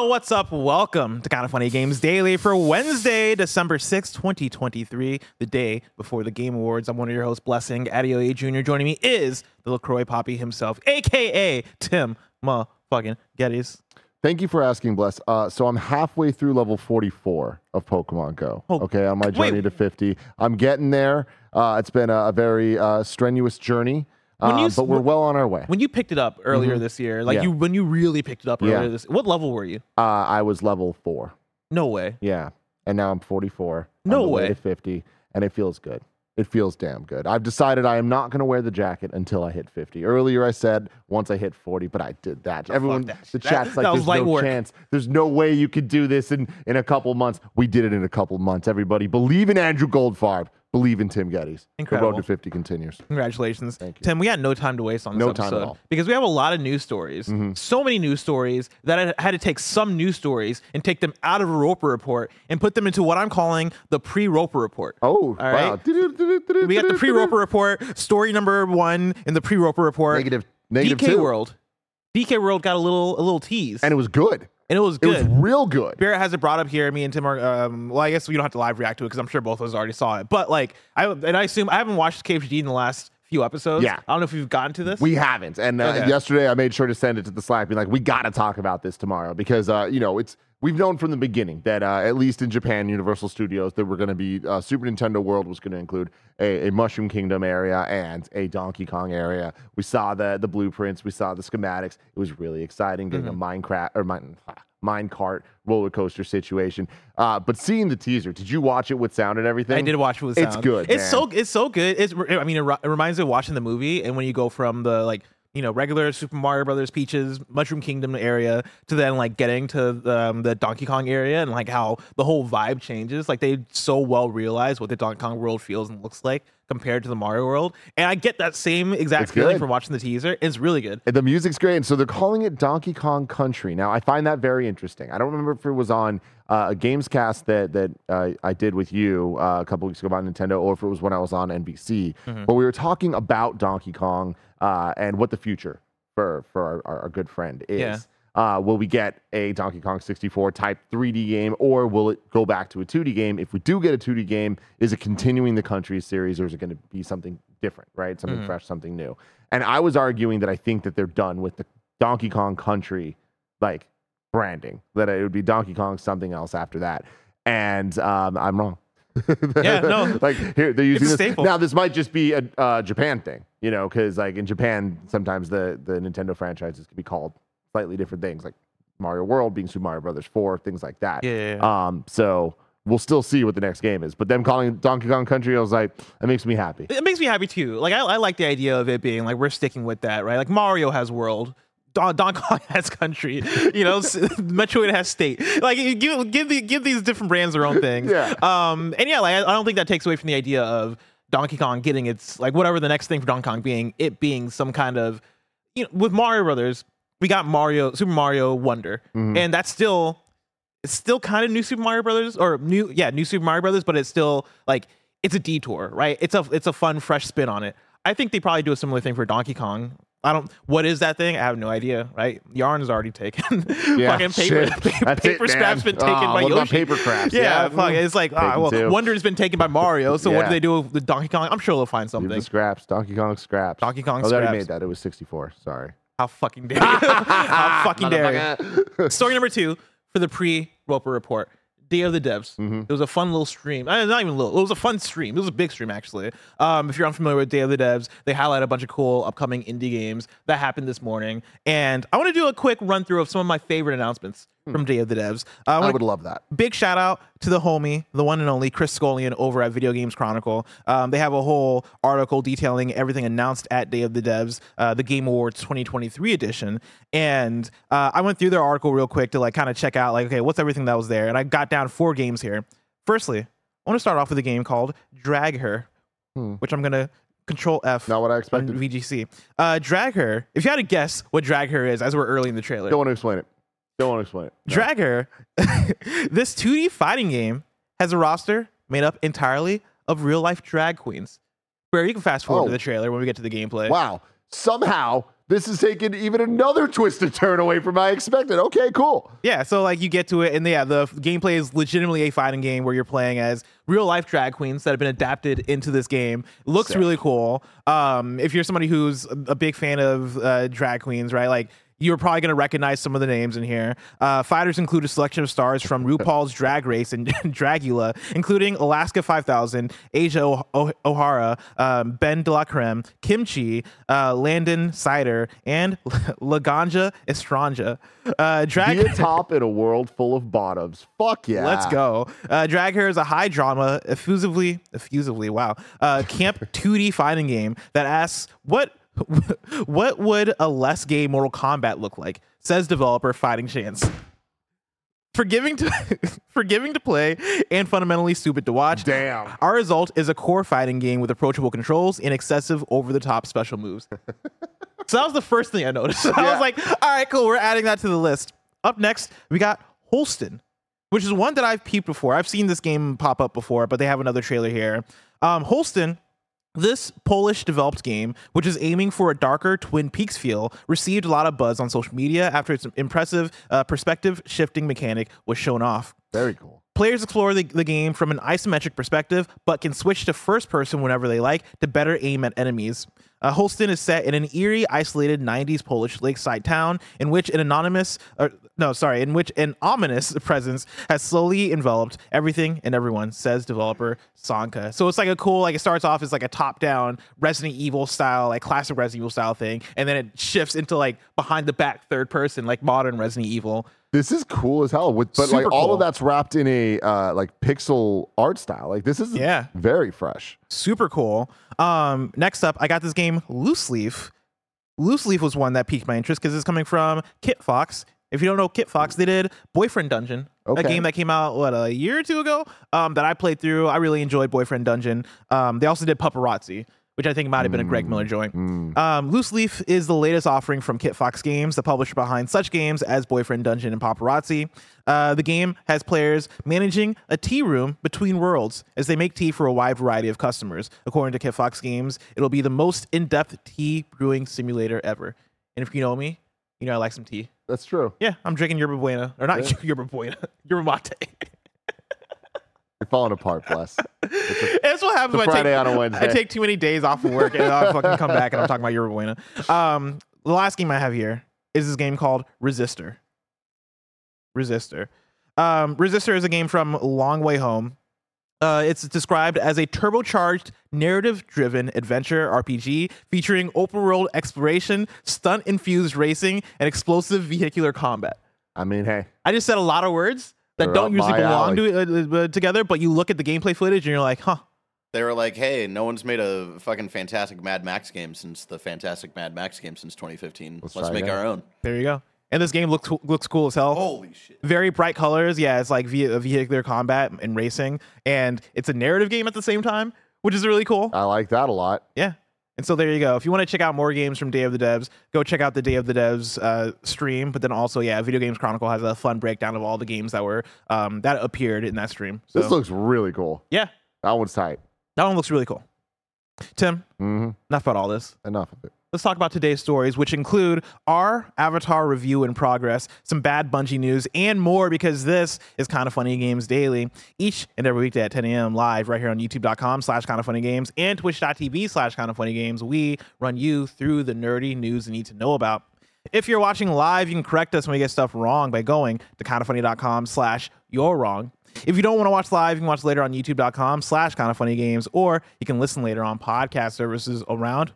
Yo, what's up? Welcome to Kind of Funny Games Daily for Wednesday, December sixth, 2023, the day before the Game Awards. I'm one of your hosts, Blessing Adeoye Jr. Joining me is the LaCroix Poppy himself, aka Tim motherfucking Gettys. Thank you for asking, Bless. Uh, so I'm halfway through level 44 of Pokemon Go. Oh, okay, on my wait. journey to 50. I'm getting there. Uh, it's been a, a very uh, strenuous journey, When you uh, but we're well on our way. When you picked it up earlier this year, like Yeah. you when you really picked it up Yeah. earlier this what level were you? Uh, I was level four. No way. Yeah, and now I'm 44. on No the way. to 50, and it feels good. It feels damn good. I've decided I am not going to wear the jacket until I hit 50. Earlier, I said once I hit 40, but I did that. Everyone, that. the That- chat's like, that "There's no work." chance. There's no way you could do this in in a couple months." We did it in a couple months. Everybody, believe in Andrew Goldfarb. Believe in Tim Gettys. The road to 50 continues. Congratulations. Thank you. Tim, we had no time to waste on this No time at episode all. Mm-hmm. because we have a lot of news stories. So many news stories that I had to take some news stories and take them out of a Roper report and put them into what I'm calling the pre-Roper report. Oh, All wow. right. We got the pre-Roper report, story number one in the pre-Roper report. Negative, negative DK two. World. DK World got a little a little tease. And it was good. And it was It was real good. Barrett has it brought up here. Me and Tim are. Um, well, I guess we don't have to live react to it because I'm sure both of us already saw it. But like, I and I assume I haven't watched KFGD in the last few episodes. Yeah. I don't know if we've gotten to this. We haven't. And uh, Okay. yesterday I made sure to send it to the Slack, being like, we got to talk about this tomorrow because, uh, you know, it's we've known from the beginning that uh, at least in Japan, Universal Studios, that we're going to be uh, Super Nintendo World was going to include a, a Mushroom Kingdom area and a Donkey Kong area. We saw the the blueprints, we saw the schematics. It was really exciting getting Mm-hmm. a Minecraft or mine, mine cart roller coaster situation. Uh, but seeing the teaser, did you watch it with sound and everything? I did watch it with sound. It's good, It's man. so it's so good. It's I mean it, it reminds me of watching the movie and when you go from the like you know regular Super Mario Brothers Peaches Mushroom Kingdom area to then like getting to the, um, the Donkey Kong area and like how the whole vibe changes. Like they so well realize what the Donkey Kong world feels and looks like compared to the Mario world. And I get that same exact It's feeling good. from watching the teaser. It's really good. And The music's great. And so they're calling it Donkey Kong Country. Now, I find that very interesting. I don't remember if it was on uh, a games cast that, that uh, I did with you uh, a couple weeks ago about Nintendo or if it was when I was on NBC. Mm-hmm. But we were talking about Donkey Kong uh, and what the future for, for our, our, our good friend is. Yeah. Uh, will we get a Donkey Kong 64 type 3D game, or will it go back to a 2D game? If we do get a 2D game, is it continuing the country series, or is it going to be something different, right? Something fresh, something new. And I was arguing that I think that they're done with the Donkey Kong Country like branding, that it would be Donkey Kong something else after that. And um, I'm wrong. Yeah, no. like here they're using this now. This might just be a uh, Japan thing, you know, because like in Japan, sometimes the the Nintendo franchises can be called slightly different things, like Mario World being Super Mario Brothers Four, things like that. Yeah, yeah, yeah. Um, so we'll still see what the next game is. But them calling Donkey Kong Country, I was like, that makes me happy. It makes me happy too. Like I, I like the idea of it being like we're sticking with that, right? Like Mario has world, Don, Don Kong has country, you know, Metroid has state. Like give give the, give these different brands their own things. Yeah. Um. And yeah, like I, I don't think that takes away from the idea of Donkey Kong getting its like whatever the next thing for Donkey Kong being it being some kind of you know with Mario Brothers we got Mario Super Mario Wonder mm-hmm. and that's still it's still kind of new Super Mario Brothers or new yeah new Super Mario Brothers, but it's still like it's a detour, right? It's a it's a fun fresh spin on it. I think they probably do a similar thing for Donkey Kong. I don't. What is that thing? I have no idea. Right? Yarn is already taken. Yeah, Fucking paper. shit. paper That's it, scrap's man. been taken Oh, by what Yoshi. paper crafts? Yeah, Yeah, fuck. It's like ah, taken well, too. Wonder has been taken by Mario. So what do they do with Donkey Kong? I'm sure they'll find Leave something. the scraps, Donkey Kong scraps. Donkey Kong Oh, they already made that. It was 64. Sorry. How fucking dare you? How fucking dare you? Story number two for the pre Roper report. Day of the Devs. Mm-hmm. It was a fun little stream. Uh, not even little. It was a fun stream. It was a big stream actually. Um, if you're unfamiliar with Day of the Devs, they highlight a bunch of cool upcoming indie games that happened this morning. And I want to do a quick run through of some of my favorite announcements from Day of the Devs. Uh, I I would love that. big shout out to the homie, the one and only Chris Scullion over at Video Games Chronicle. Um, they have a whole article detailing everything announced at Day of the Devs, uh, the Game Awards 2023 edition. And uh, I went through their article real quick to like kind of check out like, okay, what's everything that was there? And I got down four games here. Firstly, I want to start off with a game called Drag Her, Hmm. which I'm gonna control F. Not what I expected. VGC. Uh, Drag Her. If you had to guess what Drag Her is, as we're early in the trailer, Don't want to explain it. Don't want to explain it. No. Drag Her, this 2D fighting game has a roster made up entirely of real life drag queens. Where you can fast forward Oh. to the trailer when we get to the gameplay. Wow. Somehow this is taking even another twist twisted turn away from my expected. Okay, cool. Yeah, so like you get to it, and yeah, the gameplay is legitimately a fighting game where you're playing as real life drag queens that have been adapted into this game. Looks Sick. really cool. Um, if you're somebody who's a a big fan of uh, drag queens, right? Like you're probably gonna recognize some of the names in here. Uh, fighters include a selection of stars from RuPaul's Drag Race and Dragula, including Alaska 5000, Asia oh- oh- O'Hara, um, Ben De La Creme, Kimchi, uh, Landon Cider, and Laganja Estranja. Uh, drag Be a top in a world full of bottoms. Fuck yeah. Let's go. Uh, Drag Her is a high drama, effusively, effusively, wow, uh, camp 2D fighting game that asks what what would a less gay Mortal Kombat look like? Says developer Fighting Chance. Forgiving to forgiving to play and fundamentally stupid to watch. Damn. Our result is a core fighting game with approachable controls and excessive over the top special moves. so that was the first thing I noticed. I Yeah. was like, all right, cool, we're adding that to the list. Up next, we got Holstin, which is one that I've peeped before. I've seen this game pop up before, but they have another trailer here. Um, Holstin this Polish developed game, which is aiming for a darker Twin Peaks feel, received a lot of buzz on social media after its impressive uh, perspective shifting mechanic was shown off. Very cool. Players explore the, the game from an isometric perspective, but can switch to first person whenever they like to better aim at enemies. Uh, Holstin is set in an eerie, isolated 90s Polish lakeside town in which an anonymous, or, no, sorry, in which an ominous presence has slowly enveloped everything and everyone, says developer Sonka. So it's like a cool, like it starts off as like a top down Resident Evil style, like classic Resident Evil style thing, and then it shifts into like behind the back third person, like modern Resident Evil. This is cool as hell. With but like Super all of that's wrapped in a uh like pixel art style. Like this is Yeah. very fresh. super cool. Um, next up, I got this game Loose Leaf. Loose Leaf was one that piqued my interest because it's coming from Kitfox. If you don't know Kitfox, they did Boyfriend Dungeon, a game that came out what a year or two ago. Um, that I played through. I really enjoyed Boyfriend Dungeon. Um, they also did Pupperazzi, which I think might have been a Greg Miller joint. Um, Loose Leaf is the latest offering from Kitfox Games, the publisher behind such games as Boyfriend Dungeon and Pupperazzi. Uh, the game has players managing a tea room between worlds as they make tea for a wide variety of customers. According to Kitfox Games, it'll be the most in depth tea brewing simulator ever. And if you know me, you know I like some tea. That's true. Yeah, I'm drinking Yerba Buena. Or not Yerba Buena, Yerba Mate. Falling apart, bless. That's what happens It's a when I Friday take, on a Wednesday. I take too many days off of work and I'll fucking come back and I'm talking about Yerba Buena. Um, the last game I have here is this game called Resistor. Resistor. Um, Resistor is a game from Long Way Home. Uh, it's described as a turbocharged, narrative-driven adventure RPG featuring open-world exploration, stunt-infused racing, and explosive vehicular combat. I mean, hey, I just said a lot of words that They're don't usually my belong to, uh, uh, together, but you look at the gameplay footage and you're like, huh, They were like, "Hey, no one's made a fucking fantastic Mad Max game since the fantastic Mad Max game since 2015. Let's Let's, make our own." there you go. And this game looks looks cool as hell. Holy shit! Very bright colors. Yeah, it's like ve- vehicular combat and racing, and it's a narrative game at the same time, which is really cool. I like that a lot. Yeah. And so there you go. If you want to check out more games from Day of the Devs, go check out the Day of the Devs uh, stream. But then also, yeah, Video Games Chronicle has a fun breakdown of all the games that were um, that appeared in that stream. So This looks really cool. yeah, That one's tight. that one looks really cool. Tim, hmm enough about all this. Enough of it. Let's talk about today's stories, which include our Avatar review in progress, some bad Bungie news, and more because this is Kind of Funny Games Daily. Each and every weekday at 10 a.m. live right here on youtube.com slash kind of funny games and twitch.tv slash kind of funny games. We run you through the nerdy news you need to know about. If you're watching live, you can correct us when we get stuff wrong by going to kindoffunny.com slash you're wrong. If you don't want to watch live, you can watch later on youtube.com slash kind of funny games, or you can listen later on podcast services around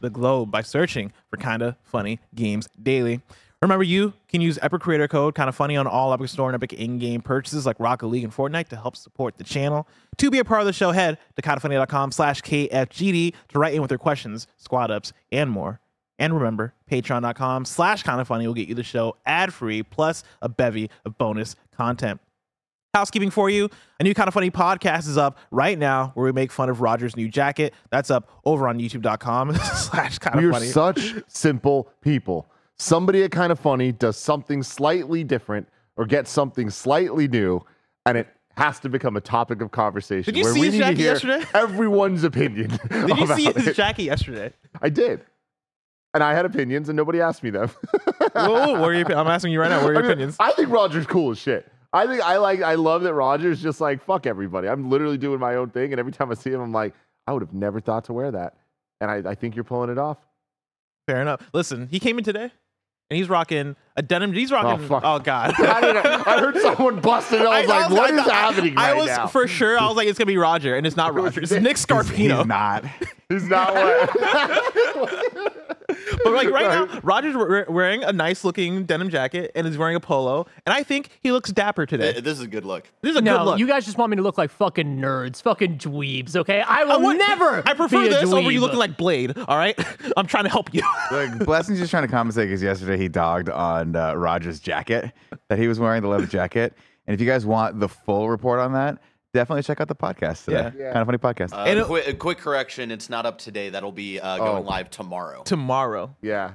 the globe by searching for Kinda Funny Games Daily. Remember, you can use Epic Creator Code, kind of funny, on all Epic Store and Epic in-game purchases like Rocket League and Fortnite to help support the channel. To be a part of the show, head to kindoffunny.com slash KFGD to write in with your questions, squad ups, and more. And remember, patreon.com slash kindoffunny will get you the show ad-free, plus a bevy of bonus content. Housekeeping for you. A new kind of funny podcast is up right now where we make fun of Roger's new jacket. That's up over on youtube.com slash kind We of are funny. such simple people. Somebody at Kind of Funny does something slightly different or gets something slightly new, and it has to become a topic of conversation. Did you where see we his need to jacket hear yesterday? Everyone's opinion. Did you see his it. jacket yesterday? I did. And I had opinions, and nobody asked me them. Whoa, your, I'm asking you right now. What are your I mean, opinions? I think Roger's cool as shit. I think I like I love that Roger's just like fuck everybody. I'm literally doing my own thing, and every time I see him, I'm like, I would have never thought to wear that. And I, I think you're pulling it off. Fair enough. Listen, he came in today and he's rocking a denim. He's rocking. Oh, fuck. Oh, God. I. I heard someone busting. I was like, what is I- happening I right was now? for sure. I was like, it's gonna be Roger, and it's not Roger. It's Nick. Scarpino. He's not. He's not. But like right, now, Roger's we- wearing a nice looking denim jacket and is wearing a polo, and I think he looks dapper today. This is a good look. This is a no, good look. you guys just want me to look like fucking nerds, fucking dweebs, okay? I will I would- never. I prefer be a this over you looking like Blade. All right, I'm trying to help you. Like Blessing's just trying to compensate because yesterday he dogged on uh, Roger's jacket that he was wearing, the leather jacket. And if you guys want the full report on that, definitely check out the podcast today. Yeah. Kind of funny podcast. Uh, And it- qui- a quick correction: it's not up today. That'll be uh, going Oh. live tomorrow. Tomorrow. yeah.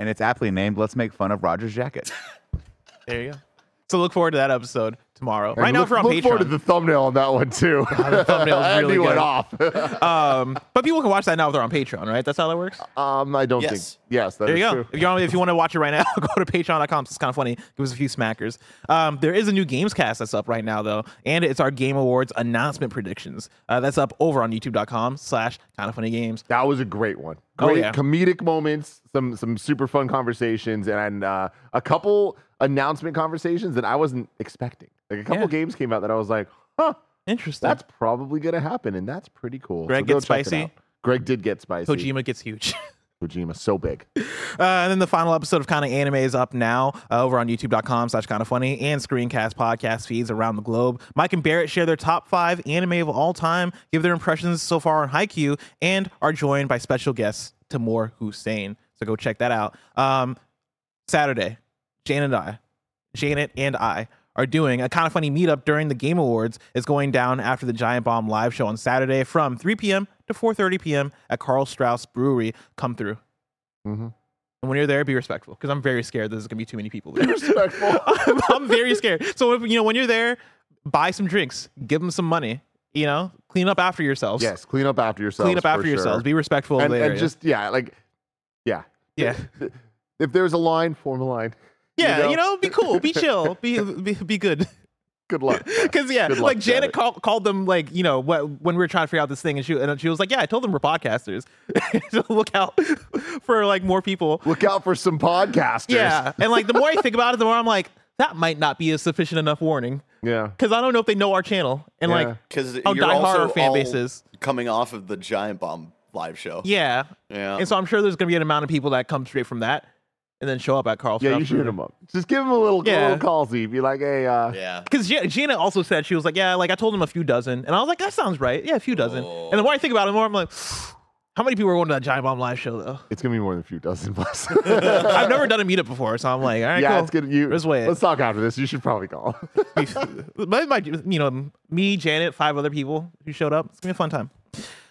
and it's aptly named "Let's Make Fun of Roger's Jacket." There you go. So look forward to that episode tomorrow. And right now, look, if you're on look forward to the thumbnail on that one too. the thumbnail's Andy really went good. off. um, but people can watch that now if they're on Patreon, right? That's how that works. um, I don't Yes. think. Yes, that There is you go. true. If you, want, if you want to watch it right now, go to patreon.com. It's kind of funny. Give us a few smackers. Um, there is a new games cast that's up right now, though, and it's our Game Awards announcement predictions. Uh, that's up over on youtube.com slash kind of funny games. That was a great one. Oh, Great yeah. comedic moments, some some super fun conversations, and uh, a couple announcement conversations that I wasn't expecting. Like a couple Yeah. games came out that I was like, huh, Interesting. that's probably gonna happen, and that's pretty cool. Greg go gets spicy? Greg did get spicy. Kojima gets huge. Kojima, so big. Uh, and then the final episode of Kind of Anime is up now uh, over on youtube.com slash kind of funny and screencast podcast feeds around the globe. Mike and Barrett share their top five anime of all time, give their impressions so far on Haikyuu, and are joined by special guests Tamoor Hussain. So go check that out. Um, Saturday, Jane and I, Janet and I are doing a kind of funny meetup during the Game Awards. It's going down after the Giant Bomb live show on Saturday from 3 p.m. to 4:30 p.m. at Karl Strauss Brewery. Come through. Mhm. And when you're there, be respectful because I'm very scared there's gonna be too many people there. Respectful. I'm, I'm very scared. So if, you know when you're there, buy some drinks, give them some money. You know, clean up after yourselves. yes, clean up after yourselves. clean up after sure. yourselves. Be respectful and, of the and just yeah, like yeah, yeah, if there's a line, form a line. Yeah. know? You know, be cool, be chill, be be, be good. Good luck. Because yeah, luck, like Janet Janet. call, called them like you know what, when we were trying to figure out this thing, and she and she was like, yeah, I told them we're podcasters, so look out for like more people. Look out for some podcasters. Yeah, and like the more I think about it, the more I'm like, that might not be a sufficient enough warning Yeah. because I don't know if they know our channel and Yeah. like Because how you're diehard also our fan all base is. coming off of the Giant Bomb live show. Yeah, Yeah. and so I'm sure there's gonna be an amount of people that come straight from that and then show up at Karl's. Yeah, you should hit him up. Just give him a little, Yeah. little call, Z. Be like, hey, uh, yeah. Because Gina also said she was like, yeah, like I told him a few dozen, and I was like, that sounds right. Yeah, a few dozen. And the more I think about it, the more I'm like, how many people are going to that Giant Bomb live show though? it's gonna be more than a few dozen plus. I've never done a meetup before, so I'm like, all right, yeah, cool. it's good. You Let's wait. Let's talk after this. You should probably call. But my, you know, me, Janet, five other people who showed up. It's gonna be a fun time.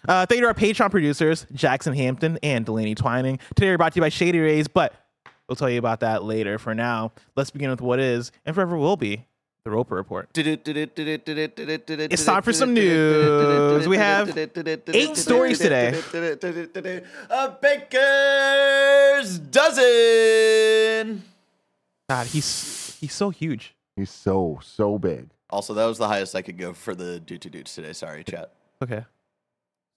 Uh, thank you to our Patreon producers, Jackson Hampton and Delaney Twining. Today we're brought to you by Shady Rays, but we'll tell you about that later. For now, let's begin with what is and forever will be the Roper Report. It's time for some news. We have eight stories today. A baker's dozen. God, he's he's so huge. He's so so big. Also, that was the highest I could go for the do to dudes today. Sorry, chat. Okay.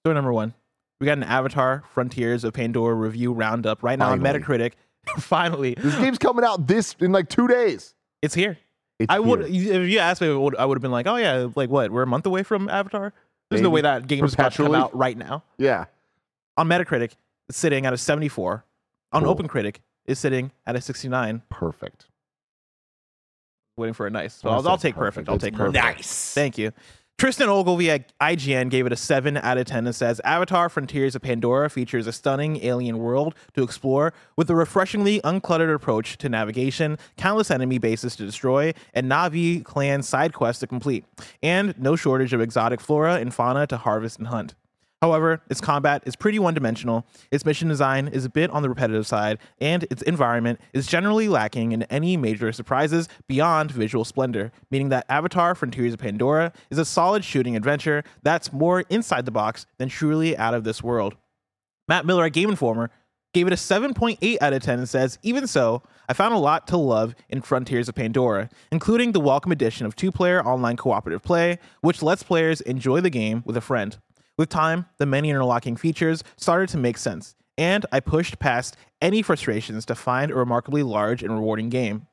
Story number one. We got an Avatar Frontiers of Pandora review roundup right now on Metacritic. Finally, This game's coming out this in like two days. it's here. It's I would here. if you asked me, I would, have been like, oh yeah, like what? We're a month away from Avatar. There's no way that game is about to come out right now. Yeah. On Metacritic, it's sitting at a 74. On Cool. OpenCritic, is sitting at a 69. Perfect. Waiting for a nice. So I'll, I'll take perfect. perfect. I'll It's take perfect. Nice. Thank you. Tristan Ogilvie at IGN gave it a 7 out of 10 and says Avatar Frontiers of Pandora features a stunning alien world to explore with a refreshingly uncluttered approach to navigation, countless enemy bases to destroy, and Navi clan side quests to complete, and no shortage of exotic flora and fauna to harvest and hunt. However, its combat is pretty one dimensional, its mission design is a bit on the repetitive side, and its environment is generally lacking in any major surprises beyond visual splendor, meaning that Avatar Frontiers of Pandora is a solid shooting adventure that's more inside the box than truly out of this world. Matt Miller at Game Informer gave it a 7.8 out of 10 and says, Even so, I found a lot to love in Frontiers of Pandora, including the welcome addition of two player online cooperative play, which lets players enjoy the game with a friend. With time, the many interlocking features started to make sense, and I pushed past any frustrations to find a remarkably large and rewarding game.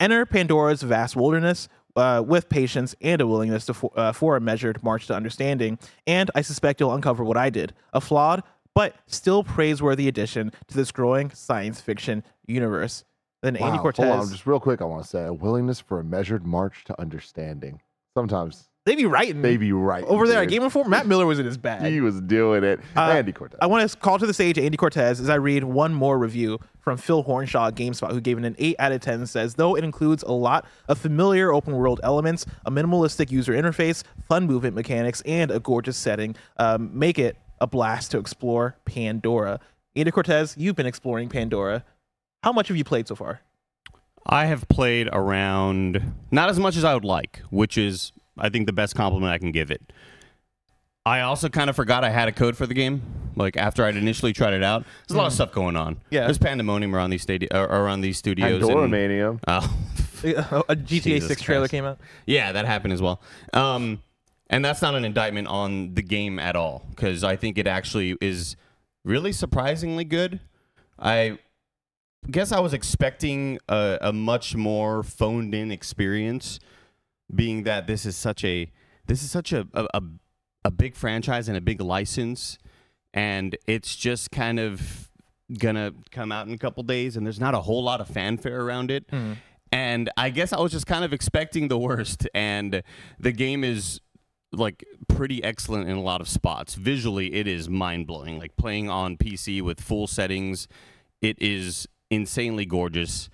Enter Pandora's vast wilderness uh, with patience and a willingness to for, uh, for a measured march to understanding, and I suspect you'll uncover what I did a flawed but still praiseworthy addition to this growing science fiction universe. Then Andy Cortez. Hold on, just real quick, I want to say a willingness for a measured march to understanding. Sometimes they be writing they be right over there at. Game Informer. Matt Miller was in his bag. He was doing it. Uh, Andy Cortez. I want to call to the stage Andy Cortez as I read one more review from Phil Hornshaw at GameSpot, who gave it an 8 out of 10 says, though it includes a lot of familiar open world elements, a minimalistic user interface, fun movement mechanics, and a gorgeous setting, um, make it a blast to explore Pandora. Andy Cortez, you've been exploring Pandora. How much have you played so far? I have played around not as much as I would like, which is I think the best compliment I can give it. I also kind of forgot I had a code for the game. Like after I'd initially tried it out, there's a lot of stuff going on. Yeah. there's pandemonium around these stadi- uh, around these studios. Pandora and- Mania. Oh, a GTA Jesus 6 trailer Christ. came out. Yeah, that happened as well. Um, and that's not an indictment on the game at all, because I think it actually is really surprisingly good. I guess I was expecting a, a much more phoned in experience, being that this is such a this is such a, a, a, big franchise and a big license, and it's just kind of gonna come out in a couple days, and there's not a whole lot of fanfare around it. Hmm. And I guess I was just kind of expecting the worst, and the game is like pretty excellent in a lot of spots. Visually, it is mind blowing. Like playing on PC with full settings, it is insanely gorgeous.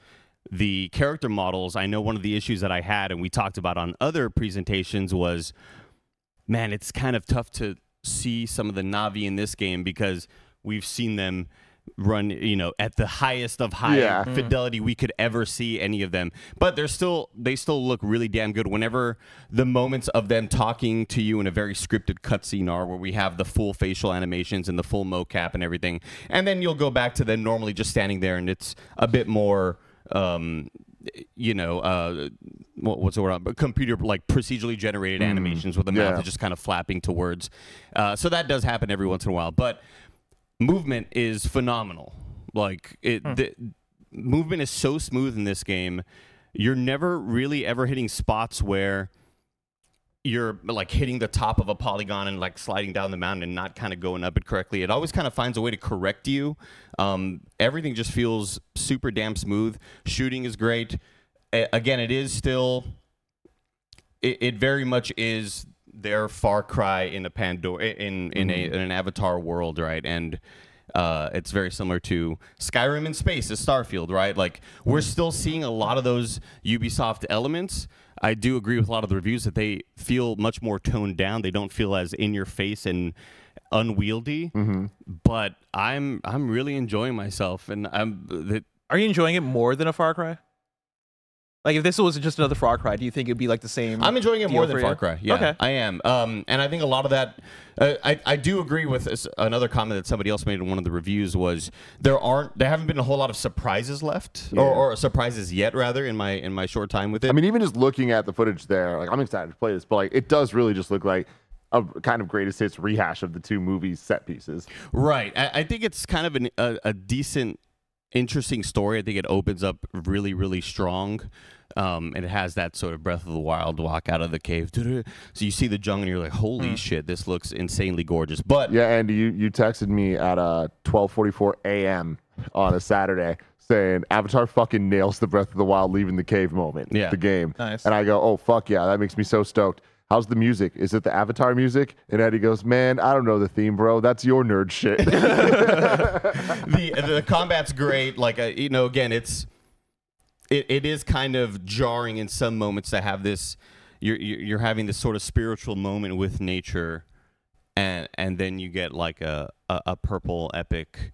The character models, I know one of the issues that I had, and we talked about on other presentations, was man, it's kind of tough to see some of the Navi in this game because we've seen them run, you know, at the highest of high Yeah. Mm-hmm. fidelity we could ever see any of them. But they're still they still look really damn good whenever the moments of them talking to you in a very scripted cutscene are where we have the full facial animations and the full mocap and everything. And then you'll go back to them normally just standing there and it's a bit more um you know, uh, what, what's the word? Computer like procedurally generated animations with the mouth yeah. is just kind of flapping to words. Uh, so that does happen every once in a while, but movement is phenomenal. Like it, the movement is so smooth in this game. You're never really ever hitting spots where you're like hitting the top of a polygon and like sliding down the mountain and not kind of going up it correctly. It always kind of finds a way to correct you. Um, everything just feels super damn smooth. Shooting is great. A- again, it is still. It, it very much is their Far Cry in a Pandora in in, a, in an Avatar world, right? And uh, it's very similar to Skyrim in space, is Starfield, right? Like we're still seeing a lot of those Ubisoft elements. I do agree with a lot of the reviews that they feel much more toned down. They don't feel as in your face and unwieldy. But I'm I'm really enjoying myself, and I'm the, Are you enjoying it more than a Far Cry? Like if this was just another Far Cry, do you think it'd be like the same? I'm enjoying it more than you? Far Cry. Yeah, Okay. I am. Um, and I think a lot of that, uh, I I do agree with this, another comment that somebody else made in one of the reviews was there aren't there haven't been a whole lot of surprises left or, or surprises yet rather in my in my short time with it. I mean, even just looking at the footage there, like I'm excited to play this, but like it does really just look like a kind of greatest hits rehash of the two movies set pieces. Right. I, I think it's kind of an, a, a decent, interesting story. I think it opens up really, really strong. Um, and it has that sort of Breath of the Wild walk out of the cave. So you see the jungle and you're like, holy shit, this looks insanely gorgeous. But Yeah, Andy, you, you texted me at uh 12:44 a.m. on a Saturday saying Avatar fucking nails the Breath of the Wild leaving the cave moment. Yeah. The game. Nice. And I go, oh fuck yeah, that makes me so stoked. How's the music? Is it the Avatar music? And Eddie goes, man, I don't know the theme, bro. That's your nerd shit. the the combat's great. Like uh, you know, again, it's it, it is kind of jarring in some moments to have this. You're you're you're having this sort of spiritual moment with nature, and and then you get like a a, a purple epic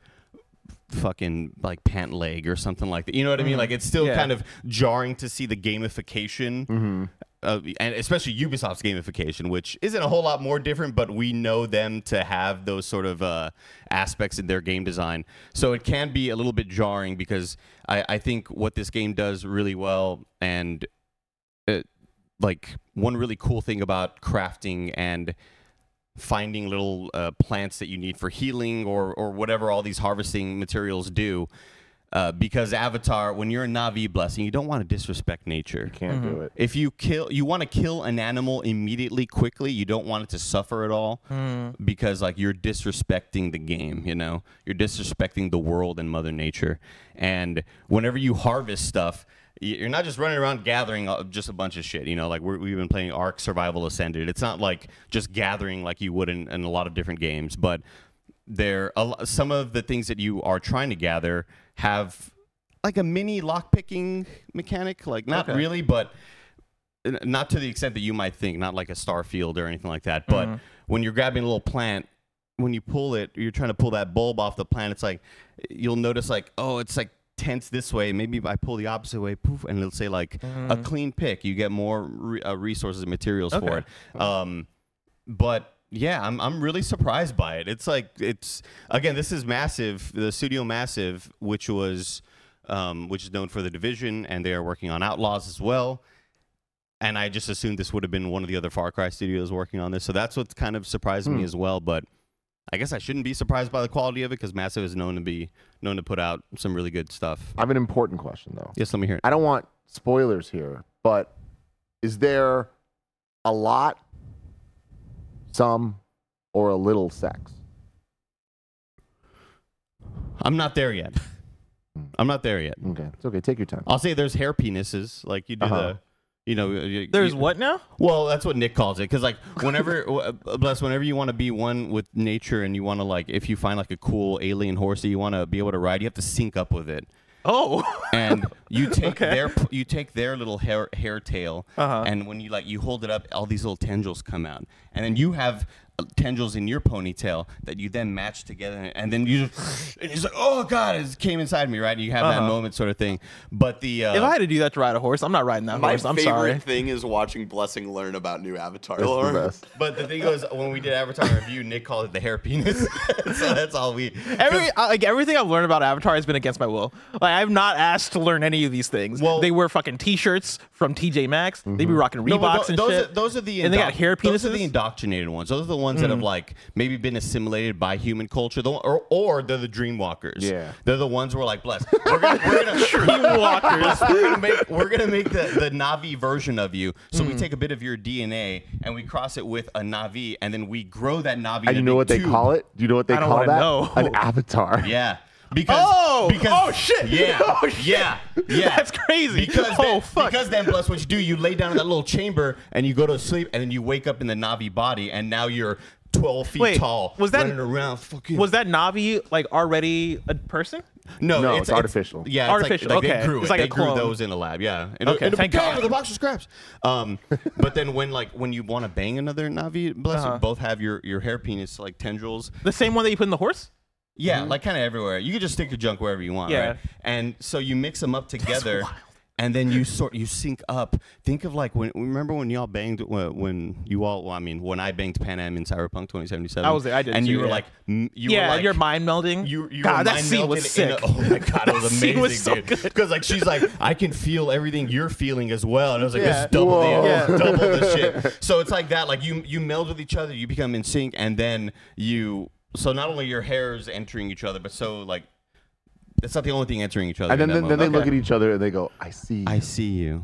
fucking like pant leg or something like that. You know what I mean? Like it's still Yeah. kind of jarring to see the gamification. Uh, and especially Ubisoft's gamification, which isn't a whole lot more different, but we know them to have those sort of uh, aspects in their game design. So it can be a little bit jarring because I, I think what this game does really well, and uh, like one really cool thing about crafting and finding little uh, plants that you need for healing or or whatever all these harvesting materials do. Uh, because Avatar, when you're a Navi blessing, you don't want to disrespect nature. You can't do it. If you kill, you want to kill an animal immediately, quickly. You don't want it to suffer at all, because like you're disrespecting the game. You know, you're disrespecting the world and Mother Nature. And whenever you harvest stuff, you're not just running around gathering uh, just a bunch of shit. You know, like we're, we've been playing Ark Survival Ascended. It's not like just gathering like you would in, in a lot of different games, but there a some of the things that you are trying to gather have like a mini lock picking mechanic like not Okay. really but not to the extent that you might think not like a starfield or anything like that but when you're grabbing a little plant when you pull it you're trying to pull that bulb off the plant it's like you'll notice like oh it's like tense this way. Maybe if i pull the opposite way poof and it'll say like a clean pick. You get more re- uh, resources and materials for it. Um but yeah, I'm I'm really surprised by it. It's like it's again, this is massive. The studio massive, which was um, which is known for the division, and they are working on Outlaws as well. And I just assumed this would have been one of the other Far Cry studios working on this, so that's what's kind of surprised me as well. But I guess I shouldn't be surprised by the quality of it because Massive is known to be known to put out some really good stuff. I have an important question though. Yes, let me hear it. I don't want spoilers here, but is there a lot, some, or a little sex? I'm not there yet. I'm not there yet. Okay, it's okay. Take your time. I'll say there's hair penises, like you do Uh-huh. the, you know, you- There's you- what now? Well, that's what Nick calls it. Because like whenever, w- bless, whenever you want to be one with nature and you want to like, if you find like a cool alien horse that you want to be able to ride, you have to sync up with it. Oh, And you take Okay. their you take their little hair hair tail, Uh-huh. and when you like you hold it up, all these little tendrils come out, and then you have tendrils in your ponytail that you then match together, and then you just, and he's like, oh god, it came inside me, right? And you have that Uh-huh. moment, sort of thing. But the uh, if I had to do that to ride a horse, I'm not riding that My horse. I'm favorite sorry. thing is watching Blessing learn about new Avatar It's lore. the best. But the thing was, when we did Avatar review, Nick called it the hair penis. so that's all we. Every I- like everything I've learned about Avatar has been against my will. Like I've not asked to learn any of these things. Well- they wear fucking t-shirts from TJ Maxx. They be rocking No, but Reeboks tho- and those shit. Are, those are the and they got indoctr- hair Those are penises? the indoctrinated ones. Those are the ones that have mm. like maybe been assimilated by human culture, the, or or they're the dreamwalkers. Yeah. they're the ones who are like blessed. We're gonna, we're gonna Dreamwalkers. we're gonna make we're gonna make the, the Navi version of you. So we mm. take a bit of your DNA and we cross it with a Navi, and then we grow that Navi. And you know what they call it? Do you know what they I don't call wanna that? know. An avatar. Yeah. Because, Oh! because Oh, shit! Yeah, Oh, shit! yeah, yeah. That's crazy. Because Oh, then, fuck. Because then, plus, what you do, you lay down in that little chamber and you go to sleep, and then you wake up in the Navi body, and now you're 12 feet Wait, tall, was that- running around. Fucking Was that Navi like already a person? no? No, it's artificial. yeah, it's Artificial, Like, like okay. They grew It's it. like they a grew those in a lab. Yeah. In Okay, a, in a thank container God. with a box of scraps. Um, but then when like when you want to bang another Navi, bless Uh-huh. you, both have your your hair penis like tendrils. The same one that you put in the horse? Yeah, like kind of everywhere. You could just stick your junk wherever you want, Mm-hmm. Yeah. right? And so you mix them up together, and then you sort you sync up. Think of like when remember when y'all banged when, when you all. Well, I mean, when I banged Panam in Cyberpunk 2077. I was there, I did and too, you were yeah. like, m- you yeah, were like, you're mind melding. you, you God, were that mind scene was melted sick. in a- oh my god, it was amazing, scene was so dude. good. Because like she's like, I can feel everything you're feeling as well, and I was like, Yeah. this double Whoa. the Yeah. double the shit. So it's like that. Like you you meld with each other, you become in sync, and then you. So not only your hairs entering each other, but so like. that's not the only thing entering each other. And then, then, then they moment. look at each other and they go, I see. You. I see you.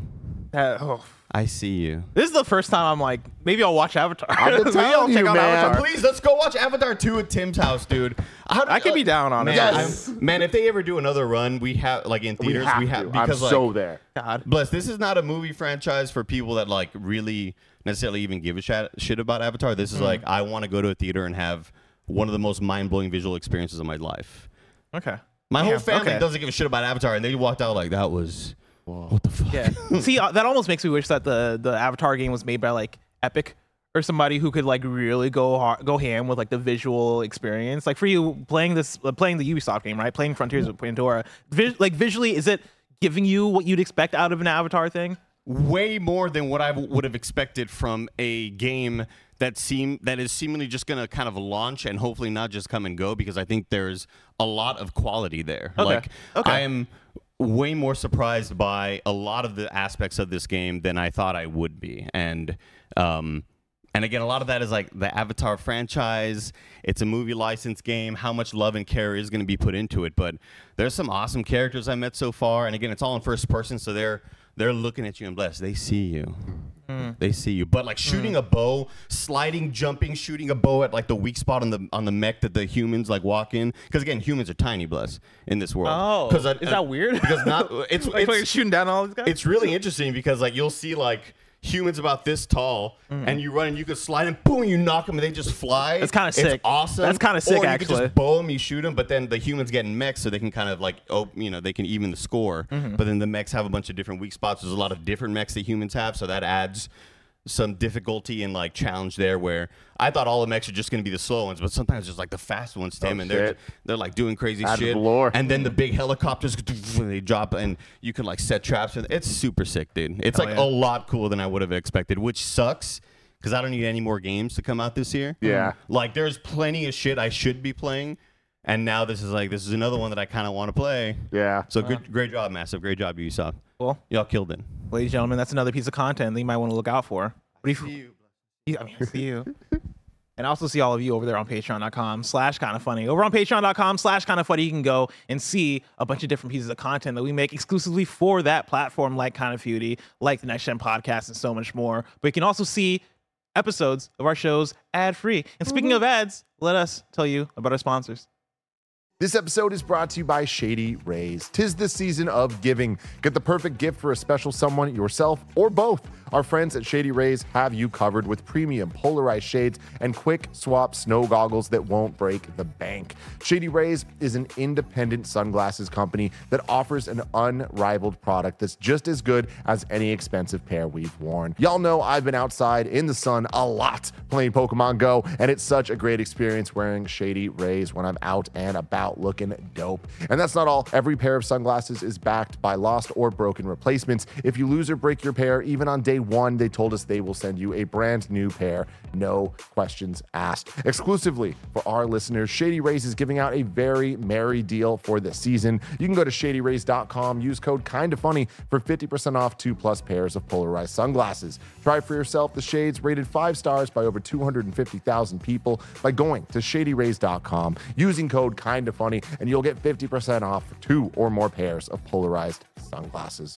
That- oh. I see you. This is the first time I'm like, maybe I'll watch Avatar. I've been Maybe I'll telling check you, out man. Avatar. Please let's go watch Avatar 2 at Tim's house, dude. How do- I could be down on man, it. Yes. I'm- man, if they ever do another run, we have like in We theaters, have, we have, because I'm like so there. God. Bless, this is not a movie franchise for people that like really necessarily even give a shit, shit about Avatar. This is Mm. like I want to go to a theater and have one of the most mind blowing visual experiences of my life. Okay. My Yeah, whole family okay. doesn't give a shit about Avatar, and they walked out like that was what the fuck. Yeah. See, uh, that almost makes me wish that the the Avatar game was made by like Epic or somebody who could like really go hard, go ham with like the visual experience. Like for you playing this, uh, playing the Ubisoft game, right? Playing Frontiers of Pandora. Vis- like visually, is it giving you what you'd expect out of an Avatar thing? way more than what I w- would have expected from a game that seem that is seemingly just going to kind of launch and hopefully not just come and go because I think there's a lot of quality there. Okay. Like Okay. I am way more surprised by a lot of the aspects of this game than I thought I would be. And um and again, a lot of that is like the Avatar franchise. It's a movie license game. How much love and care is going to be put into it? But there's some awesome characters I met so far. And again, it's all in first person, so they're they're looking at you and blessed. They see you. Hmm. They see you. But like hmm. shooting a bow, sliding, jumping, shooting a bow at like the weak spot on the on the mech that the humans like walk in. Because again, humans are tiny, bless in this world. Oh, 'Cause I- is that weird? Because not it's like, it's, like shooting down all these guys. it's really interesting because like you'll see like humans about this tall and you run and you can slide and boom you knock them and they just fly That's kinda It's sick. awesome That's kinda sick, or you actually. can just bow them you shoot them but then the humans get in mechs so they can kind of like oh you know they can even the score Mm-hmm. but then the mechs have a bunch of different weak spots there's a lot of different mechs that humans have so that adds some difficulty and like challenge there where I thought all the mechs are just going to be the slow ones, but sometimes just like the fast ones, Tim, Oh, and they're shit. they're like doing crazy Adds shit. And then the big helicopters they drop and you can like set traps and it's super sick, dude. It's Hell like yeah. a lot cooler than I would have expected, which sucks because I don't need any more games to come out this year. Yeah. Like there's plenty of shit I should be playing. And now this is like this is another one that I kind of want to play. Yeah. So good, great job, massive, great job, Ubisoft. Cool. Y'all killed it. Ladies and gentlemen, that's another piece of content that you might want to look out for. What do you? Yeah, I mean, I see you. And I also see all of you over there on patreon.com slash kind of funny. Over on patreon.com slash kind of funny, you can go and see a bunch of different pieces of content that we make exclusively for that platform, like Kind of Feudy, like the Next Gen podcast, and so much more. But you can also see episodes of our shows ad free. And speaking of ads, let us tell you about our sponsors. This episode is brought to you by Shady Rays. Tis the season of giving. Get the perfect gift for a special someone, yourself, or both. Our friends at Shady Rays have you covered with premium polarized shades and quick swap snow goggles that won't break the bank. Shady Rays is an independent sunglasses company that offers an unrivaled product that's just as good as any expensive pair we've worn. Y'all know I've been outside in the sun a lot playing Pokemon Go, and it's such a great experience wearing Shady Rays when I'm out and about looking dope. And that's not all. Every pair of sunglasses is backed by lost or broken replacements. If you lose or break your pair, even on day one, they told us they will send you a brand new pair, no questions asked. Exclusively for our listeners, Shady Rays is giving out a very merry deal for the season. You can go to shadyrays.com, use code kinda funny for 50% off two plus pairs of polarized sunglasses. Try for yourself the shades rated five stars by over 250,000 people by going to shadyrays.com, using code kinda funny, and you'll get 50% off two or more pairs of polarized sunglasses.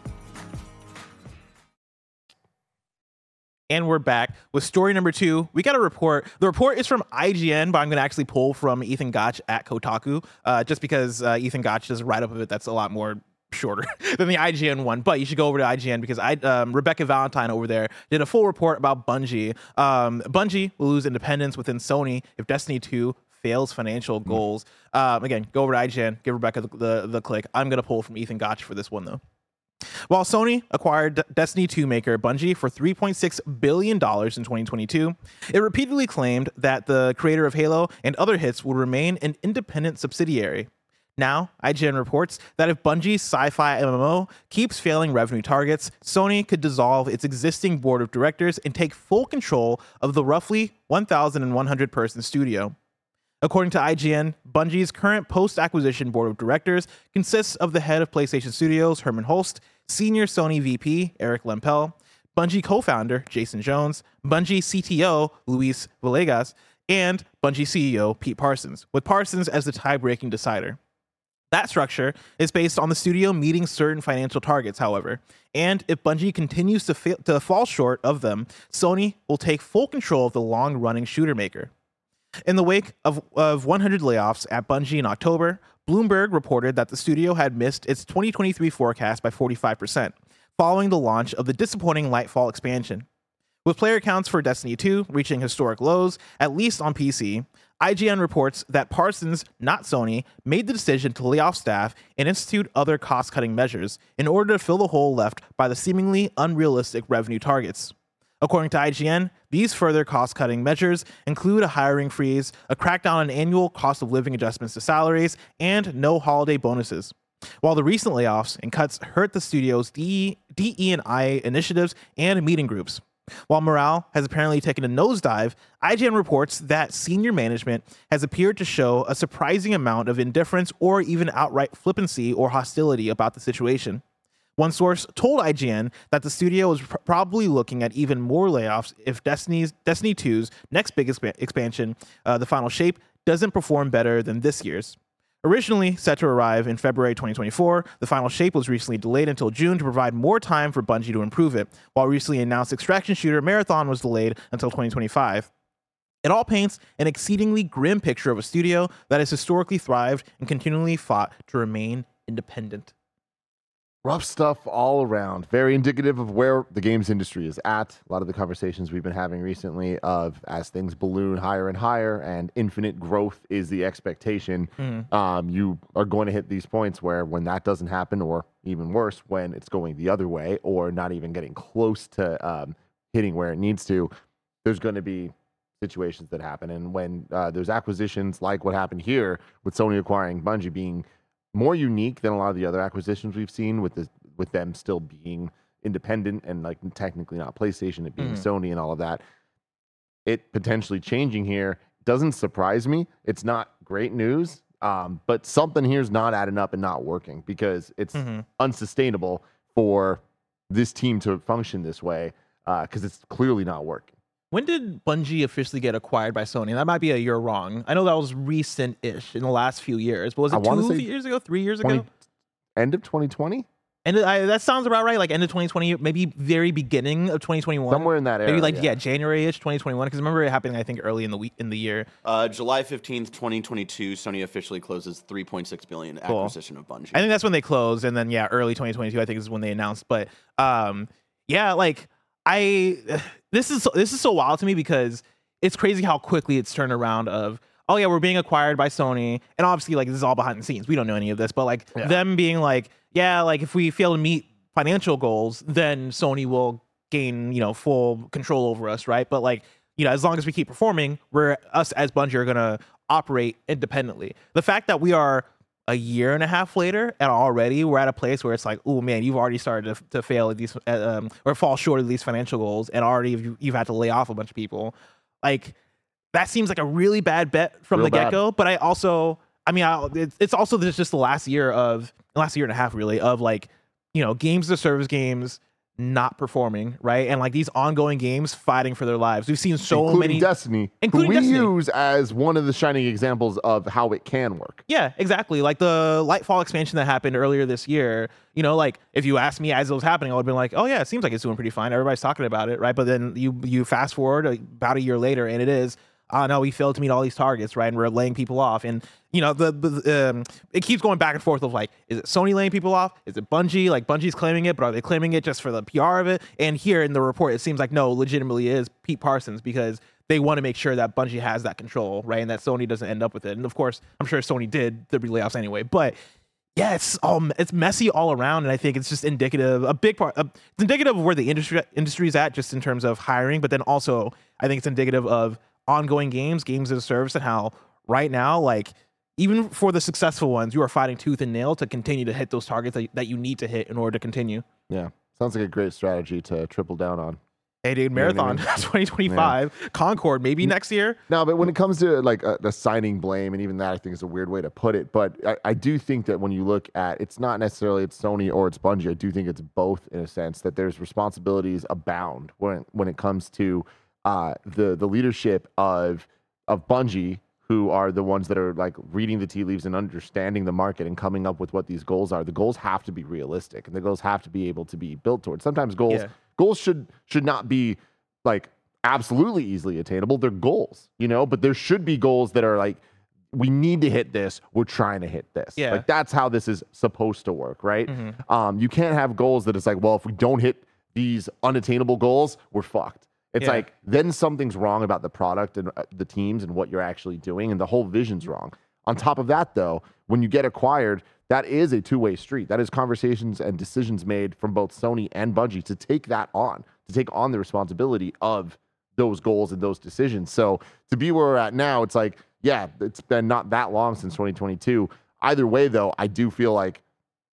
And we're back with story number two. We got a report. The report is from IGN, but I'm going to actually pull from Ethan Gach at Kotaku, uh, just because uh, Ethan Gach does a write up of it that's a lot more shorter than the IGN one. But you should go over to IGN because I, um, Rebecca Valentine over there did a full report about Bungie. Um, Bungie will lose independence within Sony if Destiny 2 fails financial goals. Um, again, go over to IGN, give Rebecca the, the, the click. I'm going to pull from Ethan Gach for this one, though. While Sony acquired Destiny 2 maker Bungie for $3.6 billion in 2022, it repeatedly claimed that the creator of Halo and other hits would remain an independent subsidiary. Now, IGN reports that if Bungie's sci fi MMO keeps failing revenue targets, Sony could dissolve its existing board of directors and take full control of the roughly 1,100 person studio. According to IGN, Bungie's current post acquisition board of directors consists of the head of PlayStation Studios, Hermen Hulst, senior Sony VP, Eric Lempel, Bungie co founder, Jason Jones, Bungie CTO, Luis Villegas, and Bungie CEO, Pete Parsons, with Parsons as the tie breaking decider. That structure is based on the studio meeting certain financial targets, however, and if Bungie continues to, fail, to fall short of them, Sony will take full control of the long running shooter maker. In the wake of, of 100 layoffs at Bungie in October, Bloomberg reported that the studio had missed its 2023 forecast by 45%, following the launch of the disappointing Lightfall expansion. With player counts for Destiny 2 reaching historic lows, at least on PC, IGN reports that Parsons, not Sony, made the decision to lay off staff and institute other cost cutting measures in order to fill the hole left by the seemingly unrealistic revenue targets. According to IGN, these further cost cutting measures include a hiring freeze, a crackdown on annual cost of living adjustments to salaries, and no holiday bonuses. While the recent layoffs and cuts hurt the studio's DE, DE&I initiatives and meeting groups. While morale has apparently taken a nosedive, IGN reports that senior management has appeared to show a surprising amount of indifference or even outright flippancy or hostility about the situation. One source told IGN that the studio is pr- probably looking at even more layoffs if Destiny's Destiny 2's next big expa- expansion, uh, the final shape, doesn't perform better than this year's. Originally set to arrive in February 2024, the final shape was recently delayed until June to provide more time for Bungie to improve it, while recently announced extraction shooter Marathon was delayed until 2025. It all paints an exceedingly grim picture of a studio that has historically thrived and continually fought to remain independent. Rough stuff all around. Very indicative of where the games industry is at. A lot of the conversations we've been having recently of as things balloon higher and higher and infinite growth is the expectation. Um, you are going to hit these points where when that doesn't happen, or even worse, when it's going the other way, or not even getting close to um, hitting where it needs to, there's going to be situations that happen. And when uh, there's acquisitions like what happened here with Sony acquiring Bungie being more unique than a lot of the other acquisitions we've seen with the with them still being independent and like technically not PlayStation, it being mm. Sony and all of that. It potentially changing here doesn't surprise me. It's not great news, um, but something here's not adding up and not working because it's mm-hmm. unsustainable for this team to function this way uh, because it's clearly not working. When did Bungie officially get acquired by Sony? That might be a year wrong. I know that was recent-ish in the last few years, but was it wanna two years ago, three years 20 ago? end of 2020, And I, that sounds about right. Like end of 2020, maybe very beginning of 2021. somewhere in that area. Maybe like yeah. yeah, January-ish 2021. Because remember it happening, I think, early in the week in the year. Uh, July 15th, 2022, Sony officially closes 3.6 billion Cool. acquisition of Bungie. I think that's when they closed, and then yeah, early 2022, I think is when they announced. But um, yeah, like I, this is this is so wild to me because it's crazy how quickly it's turned around. Of oh yeah, we're being acquired by Sony, and obviously like this is all behind the scenes. We don't know any of this, but like them being like yeah, like if we fail to meet financial goals, then Sony will gain you know full control over us, right? But like you know, as long as we keep performing, we're us as Bungie are gonna operate independently. The fact that we are a year and a half later and already we're at a place where it's like oh man you've already started to, to fail at these um, or fall short of these financial goals and already you've, you've had to lay off a bunch of people. Like that seems like a really bad bet from Real the get-go but i also i mean I, it's, it's also just just the last year of last year and a half really of like you know games a service games not performing right and like these ongoing games fighting for their lives we've seen so including many Destiny, Including who we Destiny. use as one of the shining examples of how it can work. Yeah, exactly. Like the Lightfall expansion that happened earlier this year. You know, like if you asked me as it was happening, I would have been like, "Oh yeah, it seems like it's doing pretty fine. Everybody's talking about it, right?" But then you you fast forward about a year later, and it is, oh no, we failed to meet all these targets, right? And we're laying people off, and you know the, the um, it keeps going back and forth of like, is it Sony laying people off? Is it Bungie? Like Bungie's claiming it, but are they claiming it just for the PR of it? And here in the report, it seems like no, legitimately is Pete Parsons because they want to make sure that Bungie has that control, right? And that Sony doesn't end up with it. And of course, I'm sure Sony did the layoffs anyway, but yeah, it's all it's messy all around, and I think it's just indicative. A big part, uh, it's indicative of where the industry industry is at, just in terms of hiring. But then also, I think it's indicative of ongoing games, games as a service, and how right now, like even for the successful ones, you are fighting tooth and nail to continue to hit those targets that, that you need to hit in order to continue. Yeah, sounds like a great strategy to triple down on. Hey, dude, You know I marathon mean? 2025, Concord, maybe next year. No, but when it comes to like uh, assigning blame, and even that I think is a weird way to put it, but I, I do think that when you look at, it's not necessarily it's Sony or it's Bungie. I do think it's both in a sense that there's responsibilities abound when when it comes to uh, the the leadership of of Bungie, who are the ones that are like reading the tea leaves and understanding the market and coming up with what these goals are. The goals have to be realistic, and the goals have to be able to be built towards. Sometimes goals Yeah. goals should should not be like absolutely easily attainable. They're goals, you know, but there should be goals that are like, we need to hit this. We're trying to hit this. Yeah. Like that's how this is supposed to work, right? Mhm. Um, you can't have goals that it's like, well, if we don't hit these unattainable goals, we're fucked. It's Yeah. like then something's wrong about the product and uh, the teams and what you're actually doing, and the whole vision's wrong. On top of that, though, when you get acquired, that is a two-way street. That is conversations and decisions made from both Sony and Bungie to take that on, to take on the responsibility of those goals and those decisions. So to be where we're at now, it's like, yeah, it's been not that long since 2022. Either way, though, I do feel like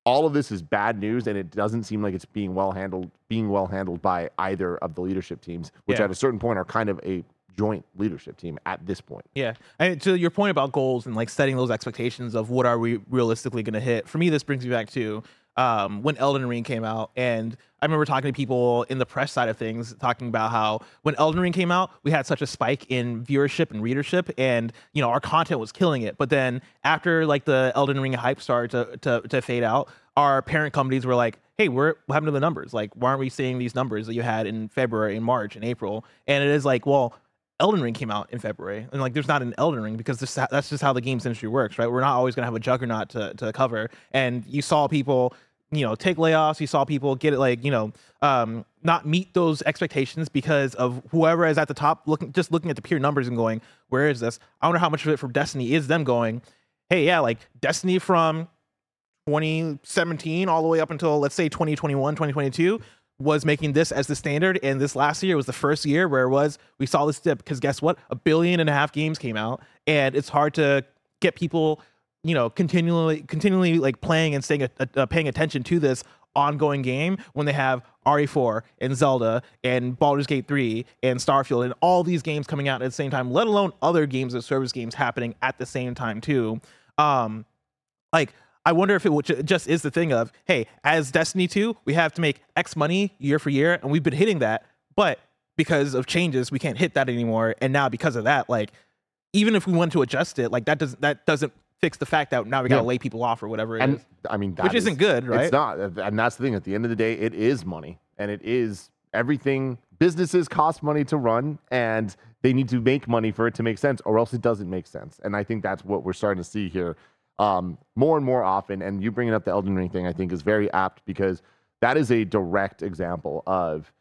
all of this is bad news, and it doesn't seem like it's being well handled, being well handled by either of the leadership teams, which Yeah. at a certain point are kind of a joint leadership team at this point. Yeah. And to your point about goals and like setting those expectations of what are we realistically going to hit, for me, this brings me back to um, when Elden Ring came out. And I remember talking to people in the press side of things, talking about how when Elden Ring came out, we had such a spike in viewership and readership, and you know our content was killing it. But then after like the Elden Ring hype started to to, to fade out, our parent companies were like, "Hey, we're what happened to the numbers? Like, why aren't we seeing these numbers that you had in February, and March, and April?" And it is like, well. Elden Ring came out in February, and like, there's not an Elden Ring because this, that's just how the games industry works, right? We're not always gonna have a juggernaut to, to cover, and you saw people, you know, take layoffs. You saw people get it, like, you know, um, not meet those expectations because of whoever is at the top, looking just looking at the pure numbers and going, where is this? I wonder how much of it from Destiny is them going, hey, yeah, like Destiny from 2017 all the way up until let's say 2021 2022 was making this as the standard and this last year was the first year where it was we saw this dip because guess what a billion and a half games came out and it's hard to get people you know continually continually like playing and staying uh, uh, paying attention to this ongoing game when they have RE4 and Zelda and Baldur's Gate 3 and Starfield and all these games coming out at the same time let alone other games and service games happening at the same time too um like I wonder if it just is the thing of, hey, as Destiny 2, we have to make X money year for year, and we've been hitting that, but because of changes, we can't hit that anymore. And now because of that, like even if we want to adjust it, like that doesn't that doesn't fix the fact that now we gotta Yeah. lay people off or whatever it and is. I mean, Which is, not good, right? It's not, and that's the thing. At the end of the day, it is money, and it is everything. Businesses cost money to run, and they need to make money for it to make sense, or else it doesn't make sense. And I think that's what we're starting to see here, um, more and more often. And you bringing up the Elden Ring thing, I think, is very apt because that is a direct example of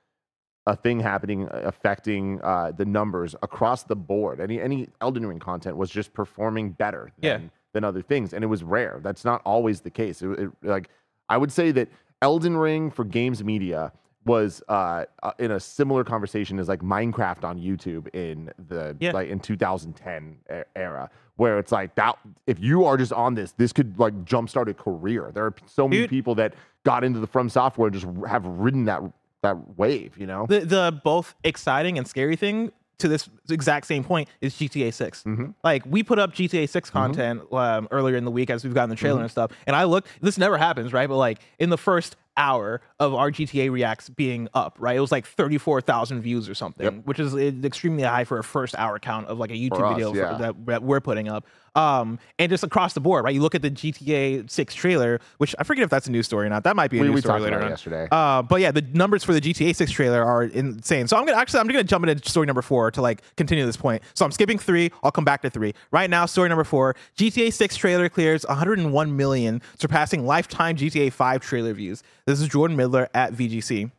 a thing happening affecting uh, the numbers across the board. Any any Elden Ring content was just performing better than, Yeah. Than other things, and it was rare. That's not always the case. It, it- like I would say that Elden Ring for games media was uh, uh, in a similar conversation as like Minecraft on YouTube in the Yeah. like in 2010 e- era, where it's like that. If you are just on this, this could like jumpstart a career. There are so many Dude. people that got into the From Software and just have ridden that that wave. You know. The the both exciting and scary thing to this exact same point is GTA 6. Mhm. Like we put up GTA 6 content um, earlier in the week as we've gotten the trailer Mm-hmm. and stuff, and I looked. This never happens, right? But like in the first hour of our GTA reacts being up, right? It was like thirty four thousand views or something, Yep. which is uh, extremely high for a first hour count of like a YouTube us, video yeah. for, that, that we're putting up. Um, and just across the board, right? You look at the GTA 6 trailer, which I forget if that's a news story or not. That might be a We- news we story talked later on. yesterday. Uh, but yeah, the numbers for the GTA 6 trailer are insane. So I'm gonna actually I'm gonna jump into story number four to like continue this point. So I'm skipping three. I'll come back to three. Right now, story number four: GTA 6 trailer clears 101 million, surpassing lifetime GTA 5 trailer views. This is Jordan Middler at VGC.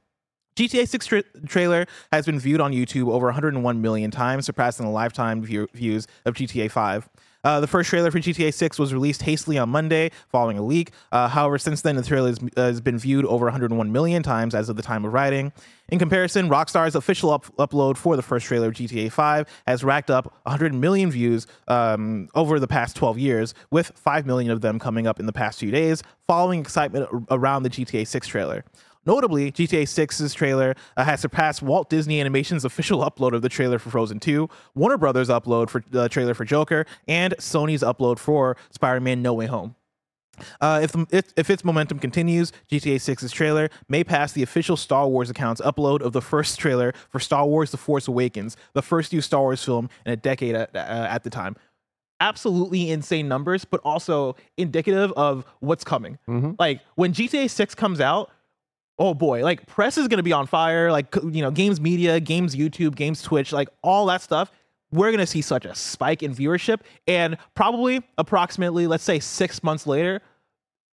GTA 6 tra- trailer has been viewed on YouTube over 101 million times, surpassing the lifetime view- views of GTA 5. Uh, the first trailer for GTA 6 was released hastily on Monday following a leak. Uh, however, since then, the trailer has, has been viewed over 101 million times as of the time of writing. In comparison, Rockstar's official up- upload for the first trailer of GTA 5 has racked up 100 million views um, over the past 12 years, with 5 million of them coming up in the past few days, following excitement around the GTA 6 trailer. Notably, GTA 6's trailer uh, has surpassed Walt Disney Animation's official upload of the trailer for Frozen 2, Warner Brothers' upload for the trailer for Joker, and Sony's upload for Spider-Man No Way Home. Uh, if, the, if if its momentum continues, GTA 6's trailer may pass the official Star Wars account's upload of the first trailer for Star Wars: The Force Awakens, the first new Star Wars film in a decade at, uh, at the time. Absolutely insane numbers, but also indicative of what's coming. Like when GTA 6 comes out, oh boy, like press is going to be on fire. Like, you know, games media, games YouTube, games Twitch, like all that stuff. We're going to see such a spike in viewership. And probably approximately, let's say six months later,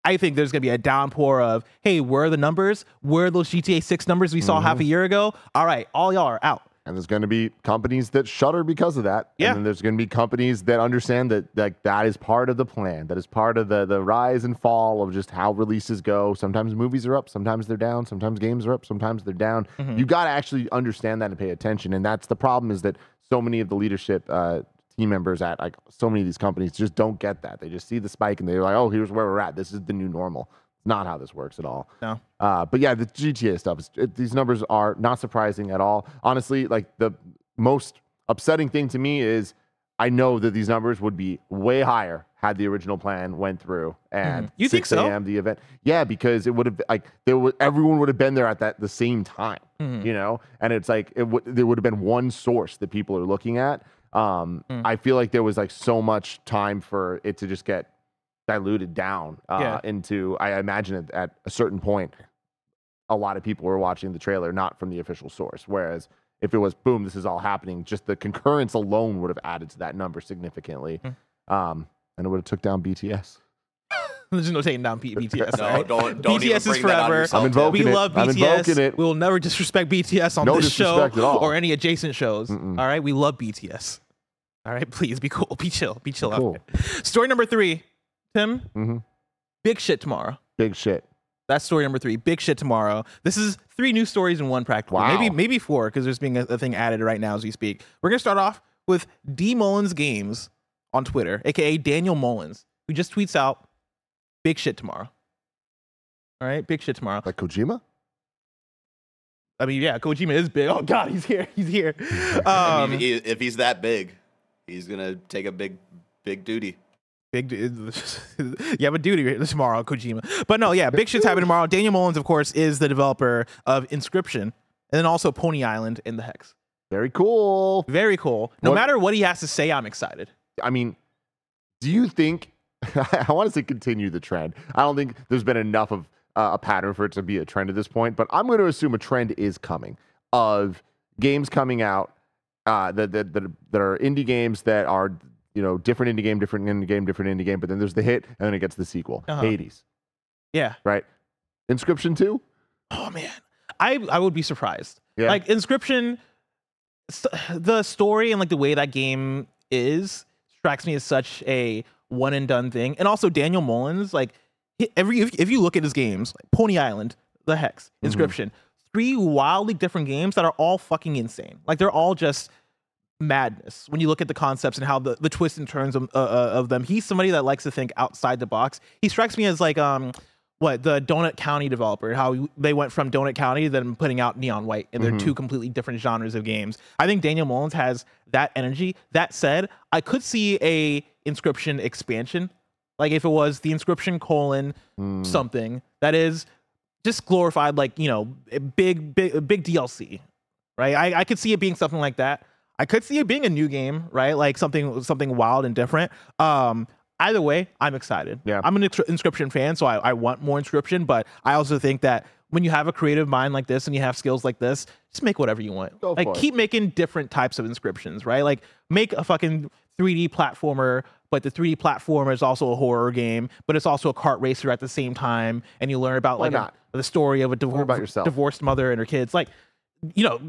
I think there's going to be a downpour of, hey, where are the numbers? Where are those GTA 6 numbers we saw half a mm-hmm. year ago? All right, all y'all are out. And there's going to be companies that shutter because of that. Yeah. And then there's going to be companies that understand that like that is part of the plan. That is part of the the rise and fall of just how releases go. Sometimes movies are up, sometimes they're down, sometimes games are up, sometimes they're down. You got to actually understand that and pay attention. And that's the problem is that so many of the leadership uh, team members at like so many of these companies just don't get that. They just see the spike and they're like, "Oh, here's where we're at. This is the new normal." Not how this works at all. No. Uh, but yeah, the GTA stuff. Is, it, these numbers are not surprising at all. Honestly, like the most upsetting thing to me is I know that these numbers would be way higher had the original plan went through and Mhm. You think 6 so? a.m. the event. Yeah, because it would have like there would everyone would have been there at that the same time, Mhm. you know. And it's like it would there would have been one source that people are looking at. Um, Mm. I feel like there was like so much time for it to just get diluted down uh, Yeah. into. I imagine at, at a certain point, a lot of people were watching the trailer not from the official source. Whereas if it was boom, this is all happening, just the concurrence alone would have added to that number significantly, Hmm. um, and it would have took down BTS. There's no taking down P- BTS. No, all right? don't- don't even BTS is bring that on forever. yourself, I'm invoking we it. love I'm BTS. invoking it. We will never disrespect BTS on No this show disrespect at all. or any adjacent shows. Mm-mm. All right, we love BTS. All right, please be cool, be chill, be chill Cool. out there. Story number three, Tim. Mhm. Big shit tomorrow. Big shit. That's story number three. Big shit tomorrow. This is three new stories in one practically. Wow. Maybe maybe four because there's being a, a thing added right now as we speak. We're gonna start off with D Mullins Games on Twitter, aka Daniel Mullins, who just tweets out big shit tomorrow. All right, big shit tomorrow. Like Kojima? I mean, yeah, Kojima is big. Oh God, he's here. He's here. I Um, mean, he- if he's that big, he's gonna take a big, big duty. Big, you have a duty tomorrow, Kojima. But no, yeah, big shit's happening tomorrow. Daniel Mullins, of course, is the developer of Inscryption, and then also Pony Island in the Hex. Very cool. Very cool. No What- matter what he has to say, I'm excited. I mean, do you think? I want to say continue the trend. I don't think there's been enough of uh, a pattern for it to be a trend at this point, but I'm going to assume a trend is coming of games coming out uh, that, that that that are indie games that are you know different indie game, different indie game, different indie game, but then there's the hit and then it gets the sequel. Uh-huh. Hades, Yeah. right? Inscryption two. Oh man, I I would be surprised. Yeah. Like Inscryption, the story and like the way that game is strikes me as such a one and done thing. And also Daniel Mullins, like every if, if you look at his games, like Pony Island, The Hex, Mm-hmm. Inscription, three wildly different games that are all fucking insane. Like they're all just madness when you look at the concepts and how the, the twists and turns of, uh, uh, of them. He's somebody that likes to think outside the box. He strikes me as like um what the Donut County developer, how they went from Donut County to then putting out Neon White, and they're Mm-hmm. two completely different genres of games. I think Daniel Mullins has that energy. That said, I could see a Inscryption expansion, like if it was the Inscryption colon Hmm. something that is just glorified, like you know, big big big DLC, right? I, I could see it being something like that. I could see it being a new game, right? Like something something wild and different. Um, either way, I'm excited. Yeah. I'm an Inscryption fan, so I, I want more Inscryption. But I also think that when you have a creative mind like this and you have skills like this, just make whatever you want. Go like for it. keep making different types of inscriptions, right? Like make a fucking 3D platformer, but the 3D platformer is also a horror game, but it's also a kart racer at the same time, and you learn about Why like a- the story of a divor- divorced mother and her kids. Like, you know,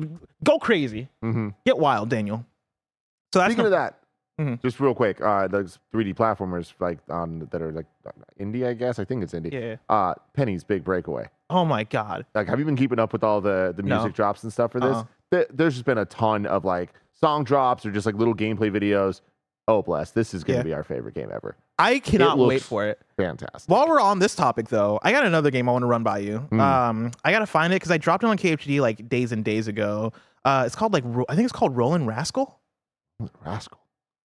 go crazy, Mm-hmm. get wild, Daniel. So that's Speaking no- of that, Mhm. just real quick, uh, those 3D platformers like on that are like uh, indie, I guess. I think it's indie. Yeah. Uh, Penny's Big Breakaway. oh my god, Like, have you been keeping up with all the the No. music drops and stuff for this? There- there's just been a ton of like song drops or just like little gameplay videos. Oh, bless! This is going to Yeah. be our favorite game ever. I cannot wait for it. Fantastic. While we're on this topic, though, I got another game I want to run by you. Hmm. Um, I gotta find it because I dropped it on KHD like days and days ago. Uh, it's called like I think it's called Rollin' Rascal. Rascal.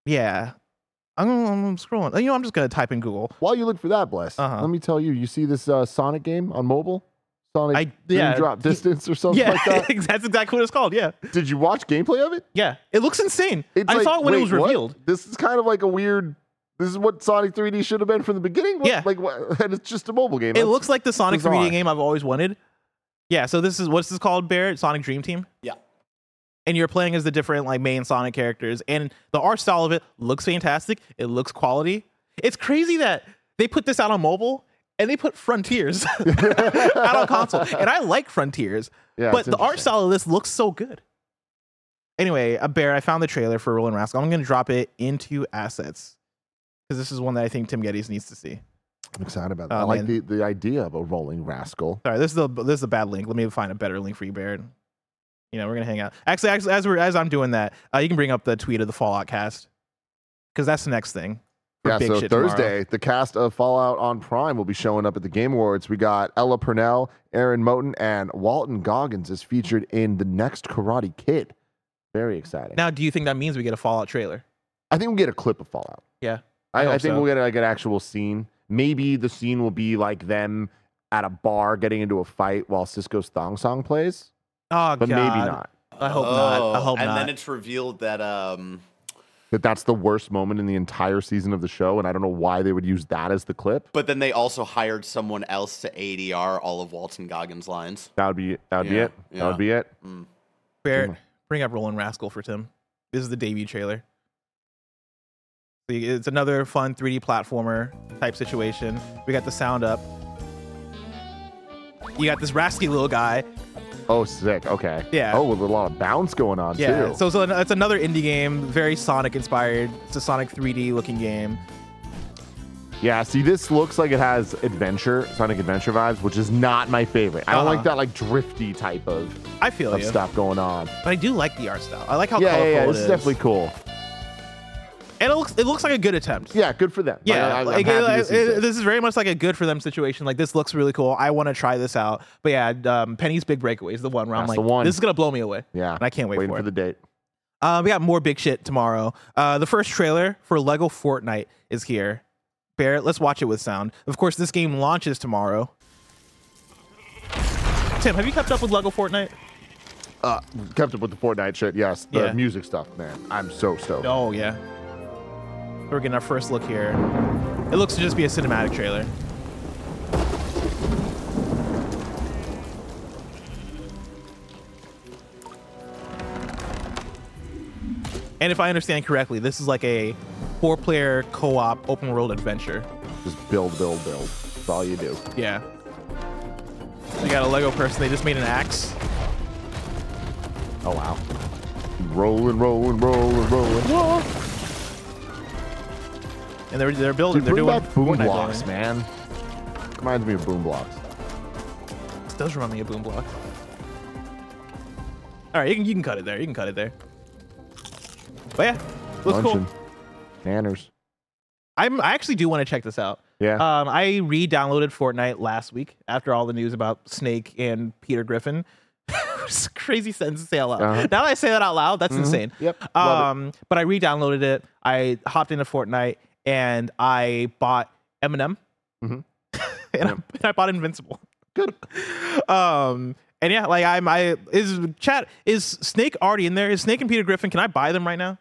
Yeah, I'm, I'm scrolling. You know, I'm just gonna type in Google. While you look for that, bless, Uh-huh. let me tell you. You see this uh, Sonic game on mobile? Sonic I- yeah, Drop Distance or something yeah, like that. that's exactly what it's called. Yeah, Did you watch gameplay of it? yeah, it looks insane. It's I like, saw it when it wait, was what? revealed. This is kind of like a weird. This is what Sonic 3D should have been from the beginning. What- Yeah. like what? And it's just a mobile game. It That's- looks like the Sonic bizarre. 3D game I've always wanted. Yeah, so this is what's this called, Barrett? Sonic Dream Team. Yeah. and you're playing as the different like main Sonic characters, and the art style of it looks fantastic. It looks quality. It's crazy that they put this out on mobile and they put Frontiers out on console, and I like Frontiers, Yeah, but the art style of this looks so good. Anyway, uh, a bear. I found the trailer for Rollin' Rascal. I'm going to drop it into assets because this is one that I think Tim Gettys needs to see. I'm excited about that. Oh, I like the, the idea of a rolling rascal. Sorry, this is the this is a bad link. Let me find a better link for you, Baird. You know, we're gonna hang out. Actually, actually as we're as I'm doing that, uh, you can bring up the tweet of the Fallout cast because that's the next thing. Yeah, so shit tomorrow. Thursday, the cast of Fallout on Prime will be showing up at the Game Awards. We got Ella Purnell, Aaron Moten, and Walton Goggins is featured in the next Karate Kid. Very exciting. Now, do you think that means we get a Fallout trailer? I think we'll get a clip of Fallout. Yeah, I, I, hope think so. we'll get like an actual scene. Maybe the scene will be like them at a bar getting into a fight while Sisqó's thong song plays, Oh but god, maybe not. I hope not. I Oh, hope and not. And then it's revealed that um, That that's the worst moment in the entire season of the show, and I don't know why they would use that as the clip. but then they also hired someone else to ADR all of Walton Goggins' lines. That would be that would be Yeah, it. That would be it. Barrett, bring up Rollin' Rascal for Tim. This is the debut trailer. It's another fun 3D platformer type situation. We got the sound up. You got this rasky little guy Oh, sick. Okay. Yeah. Oh, with a lot of bounce going on Yeah, too. so, so it's another indie game, very Sonic inspired. It's a Sonic 3D looking game. yeah. See, this looks like it has adventure, Sonic Adventure vibes, which is not my favorite. I don't Uh-huh. like that like drifty type of, I feel of you, stuff going on. but I do like the art style. I like how yeah, colorful yeah, yeah. it This is. is definitely cool. And it looks it looks like a good attempt. Yeah, good for them. Like, Yeah, I, am like, see it- this. is very much like a good for them situation. Like this looks really cool. I want to try this out. But yeah, um, Penny's Big Breakaway is the one where I'm That's like, the one. this is gonna blow me away. Yeah, and I can't wait for it. Waiting for for it. the date. Uh, we got more big shit tomorrow. Uh, the first trailer for Lego Fortnite is here. Barrett, let's watch it with sound. Of course, this game launches tomorrow. Tim, have you kept up with Lego Fortnite? Uh, kept up with the Fortnite shit. Yes, the Yeah. music stuff, man. I'm so stoked. Oh yeah. We're getting our first look here. It looks to just be a cinematic trailer. And if I understand correctly, this is like a four-player co-op open world adventure. Just build, build, build. That's all you do. Yeah. You got a Lego person. They just made an axe. Oh wow. Rolling, rolling, rolling, rolling. And they're they're building. Dude, they're doing back boom Fortnite blocks, building. man. Reminds me of boom blocks. This does remind me of Boom Block. All right, you can you can cut it there. You can cut it there. But yeah, looks cool. Luncheon. Manners. I'm I actually do want to check this out. Yeah. Um, I re-downloaded Fortnite last week after all the news about Snake and Peter Griffin. it's a crazy sentence to say out loud. Uh-huh. Now that I say that out loud, that's Mhm. insane. Yep, love it. Um, but I re-downloaded it. I hopped into Fortnite and I bought Eminem. Mhm. and, I, and I bought Invincible. Good. Um, and yeah, like I'm, I is chat is Snake already in there? Is Snake and Peter Griffin? Can I buy them right now?